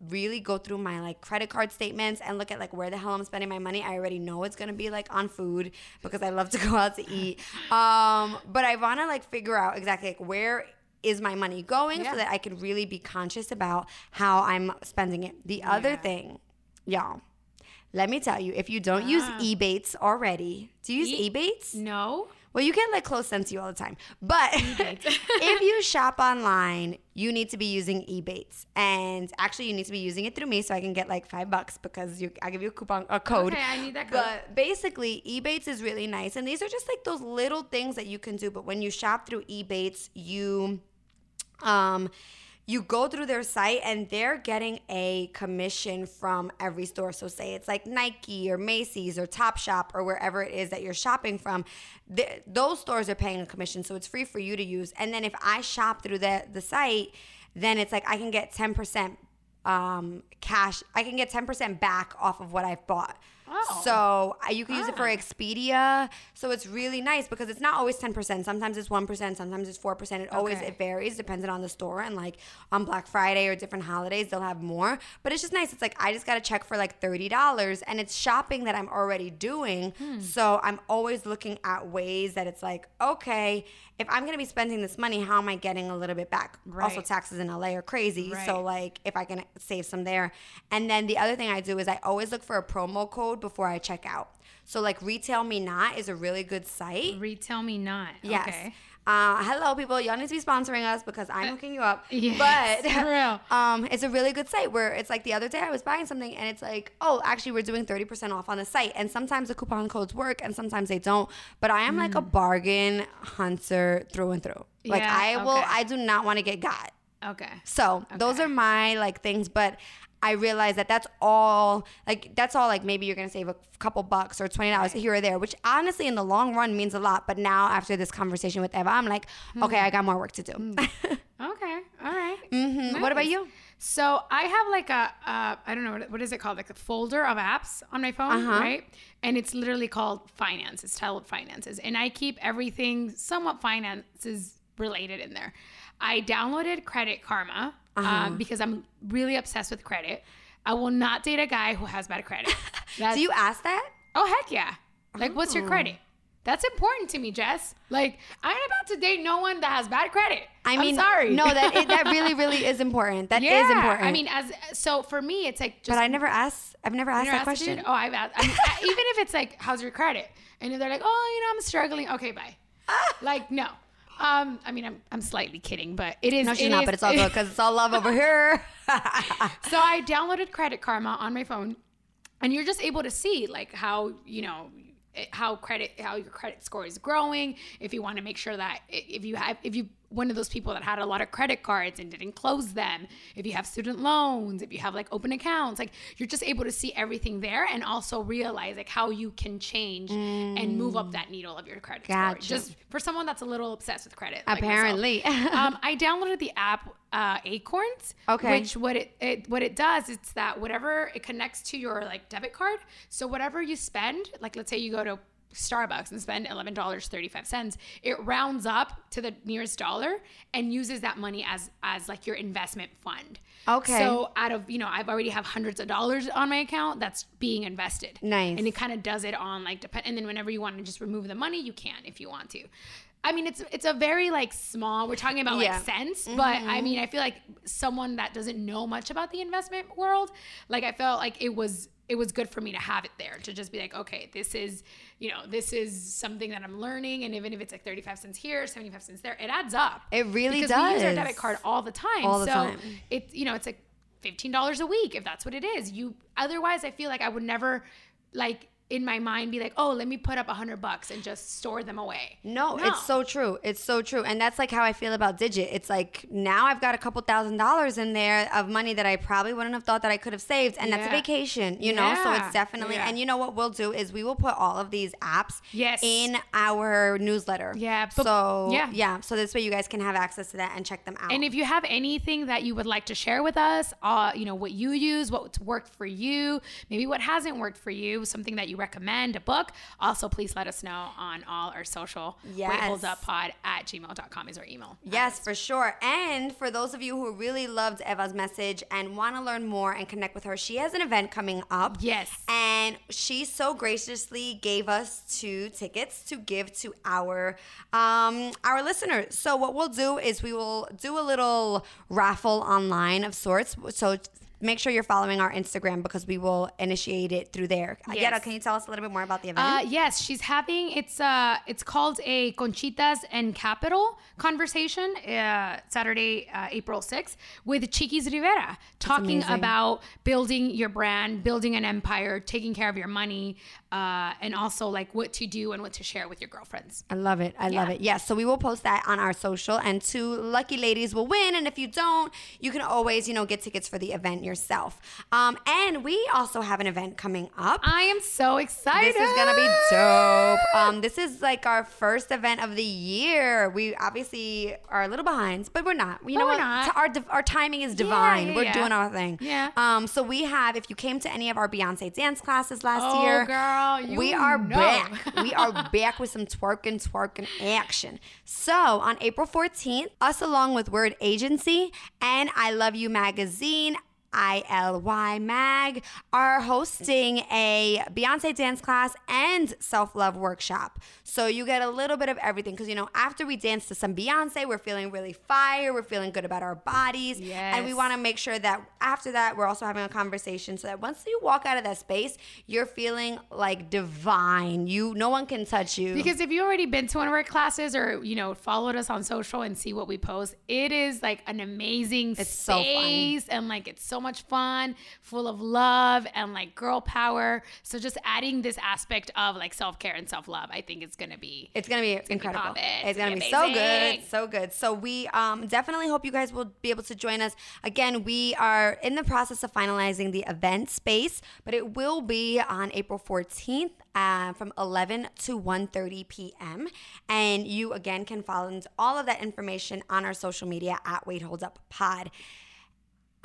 really go through my like credit card statements and look at like where the hell I'm spending my money. I already know it's gonna be like on food because I love to go out to eat. Um, but I wanna like figure out exactly like where is my money going Yeah. so that I can really be conscious about how I'm spending it. The other Yeah. thing, y'all, let me tell you, if you don't use Ah. Ebates already, do you use E- Ebates? No. Well, you get like close sent to you all the time. But if you shop online, you need to be using Ebates. And actually, you need to be using it through me so I can get like five bucks because you, I give you a coupon, a code. Okay, I need that code. But basically, Ebates is really nice. And these are just like those little things that you can do. But when you shop through Ebates, you um you go through their site and they're getting a commission from every store. So say it's like Nike or Macy's or Topshop or wherever it is that you're shopping from. th- those stores are paying a commission, so it's free for you to use. And then if I shop through the the site, then it's like I can get 10% um, cash. I can get 10% back off of what I've bought. Oh. So uh, you can use it for Ah. Expedia. So it's really nice because it's not always 10%. Sometimes it's 1%, sometimes it's 4%. It always Okay. it varies depending on the store and like on Black Friday or different holidays they'll have more. But it's just nice. It's like I just got to check for like $30 and it's shopping that I'm already doing. Hmm. So I'm always looking at ways that it's like, okay, if I'm going to be spending this money, how am I getting a little bit back? Also Right. taxes in LA are crazy. So Right. like if I can save some there. And then the other thing I do is I always look for a promo code before I check out. So like Retail Me Not is a really good site. Retail me not. Yes. Okay. Uh, hello, people. Y'all need to be sponsoring us because I'm hooking you up. Yes, but um, it's a really good site where it's like the other day I was buying something and it's like, oh, actually we're doing 30% off on the site. And sometimes the coupon codes work and sometimes they don't. But I am like a bargain hunter through and through. Like Mm. Yeah, I will, okay. I do not want to get got. Okay. So those are my like things, but I realize that that's all like that's all like maybe you're gonna save a couple bucks or twenty dollars here or there, which honestly in the long run means a lot. But now after this conversation with Eva, I'm like, Hmm. okay, I got more work to do. Okay. All right. mm-hmm. What about you? So I have like a uh, I don't know what, what is it called like a folder of apps on my phone, Uh-huh. right? And it's literally called finances, It's titled finances, and I keep everything somewhat finances related in there. I downloaded Credit Karma Uh-huh. um, because I'm really obsessed with credit. I will not date a guy who has bad credit. Do you ask that? Oh heck yeah! Like, what's your Oh. credit? That's important to me, Jess. Like, I'm about to date no one that has bad credit. I I'm mean, sorry. No, that it, that really, really is important. That is yeah. important. I mean, as so for me, it's like just but I never asked. I've never asked that asked question. Oh, I've asked. I mean, even if it's like, how's your credit? And if they're like, oh, you know, I'm struggling. Okay, bye. like, no. Um, I mean, I'm, I'm slightly kidding, but it is. No, she's not, is- but it's all good because it's all love over here. so I downloaded Credit Karma on my phone, and you're just able to see like how you know how credit how your credit score is growing. If you want to make sure that if you have if you one of those people that had a lot of credit cards and didn't close them, if you have student loans, if you have like open accounts, like you're just able to see everything there and also realize like how you can change and move up that needle of your credit Gotcha. score. Just for someone that's a little obsessed with credit. like. Apparently. um, I downloaded the app uh, Acorns. Okay. Which what it, it what it does it's that whatever it connects to your like debit card. So whatever you spend, like let's say you go to Starbucks and spend eleven dollars thirty five cents, it rounds up to the nearest dollar and uses that money as as like your investment fund. Okay. So out of you know I've already have hundreds of dollars on my account that's being invested. Nice. And it kind of does it on like depend and then whenever you want to just remove the money you can if you want to. I mean it's it's a very like small we're talking about Yeah. like cents, mm-hmm. but I mean I feel like someone that doesn't know much about the investment world, like I felt like it was it was good for me to have it there to just be like, okay, this is, you know, this is something that I'm learning. And even if it's like 35 cents here, 75 cents there, it adds up. It really does. because we use our debit card all the time. All the so time. it's, you know, it's like $15 a week if that's what it is. You, otherwise, I feel like I would never, like, in my mind be like, oh, let me put up a hundred bucks and just store them away. No, it's so true. It's so true. And that's like how I feel about Digit. It's like now I've got a couple thousand dollars in there of money that I probably wouldn't have thought that I could have saved. And that's a vacation, you know? So it's definitely, Yeah. and you know what we'll do is we will put all of these apps Yes. in our newsletter. Yeah, but- So, yeah. yeah. So this way you guys can have access to that and check them out. And if you have anything that you would like to share with us, uh, you know, what you use, what's worked for you, maybe what hasn't worked for you, something that you recommend, a book, also please let us know on all our social. Yes. Wait, hold up pod at gmail.com is our email. Yes, for sure. And for those of you who really loved Eva's message and want to learn more and connect with her, she has an event coming up. Yes. And she so graciously gave us two tickets to give to our um our listeners. So what we'll do is we will do a little raffle online of sorts. So make sure you're following our Instagram because we will initiate it through there. Yes. Yetta, can you tell us a little bit more about the event? Uh, yes, she's having it's uh it's called a Conchitas and Capital conversation uh, Saturday, uh, April sixth, with Chiquis Rivera, talking about building your brand, building an empire, taking care of your money, uh, and also like what to do and what to share with your girlfriends. I love it. I love it. Yes. So we will post that on our social, and two lucky ladies will win. And if you don't, you can always, you know, get tickets for the event yourself. Um, and we also have an event coming up. I am so excited. This is gonna be dope. Um, this is like our first event of the year. We obviously are a little behind, but we're not. You But know we're what? not. Our our timing is divine. yeah, we're yeah. doing our thing. Yeah. Um. So we have. If you came to any of our Beyonce dance classes last Oh, year, girl, you we are know. back. we are back with some twerking, twerking action. So on April 14th, us along with Word Agency and I Love You magazine. I L Y Mag, are hosting a Beyonce dance class and self love workshop. So you get a little bit of everything because, you know, after we dance to some Beyonce, we're feeling really fire, we're feeling good about our bodies. And we want to make sure that after that, we're also having a conversation so that once you walk out of that space, you're feeling like divine. You, no one can touch you. Because if you already been to one of our classes or you know followed us on social and see what we post, it is like an amazing It's so fun. space and like it's so much fun, full of love and like girl power. So just adding this aspect of like self care and self love, I think it's gonna be. It's gonna be gonna be incredible. it's It's gonna be be so good, so good. So we um, definitely hope you guys will be able to join us. Again, we are in the process of finalizing the event space, but it will be on April 14th uh, from 11 to 1:30 p.m. And you again can follow all of that information on our social media at Wait Hold Up Pod.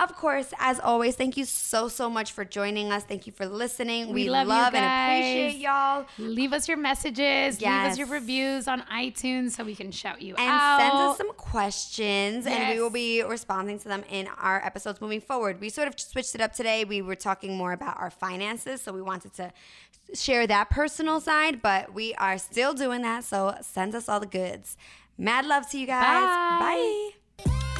Of course, as always, thank you so so much for joining us. Thank you for listening. We, We love you love and appreciate y'all. Leave us your messages. Leave us your reviews on iTunes so we can shout you and out. And send us some questions and we will be responding to them in our episodes moving forward we sort of switched it up today we were talking more about our finances so we wanted to share that personal side but we are still doing that so send us all the goods mad love to you guys Bye. bye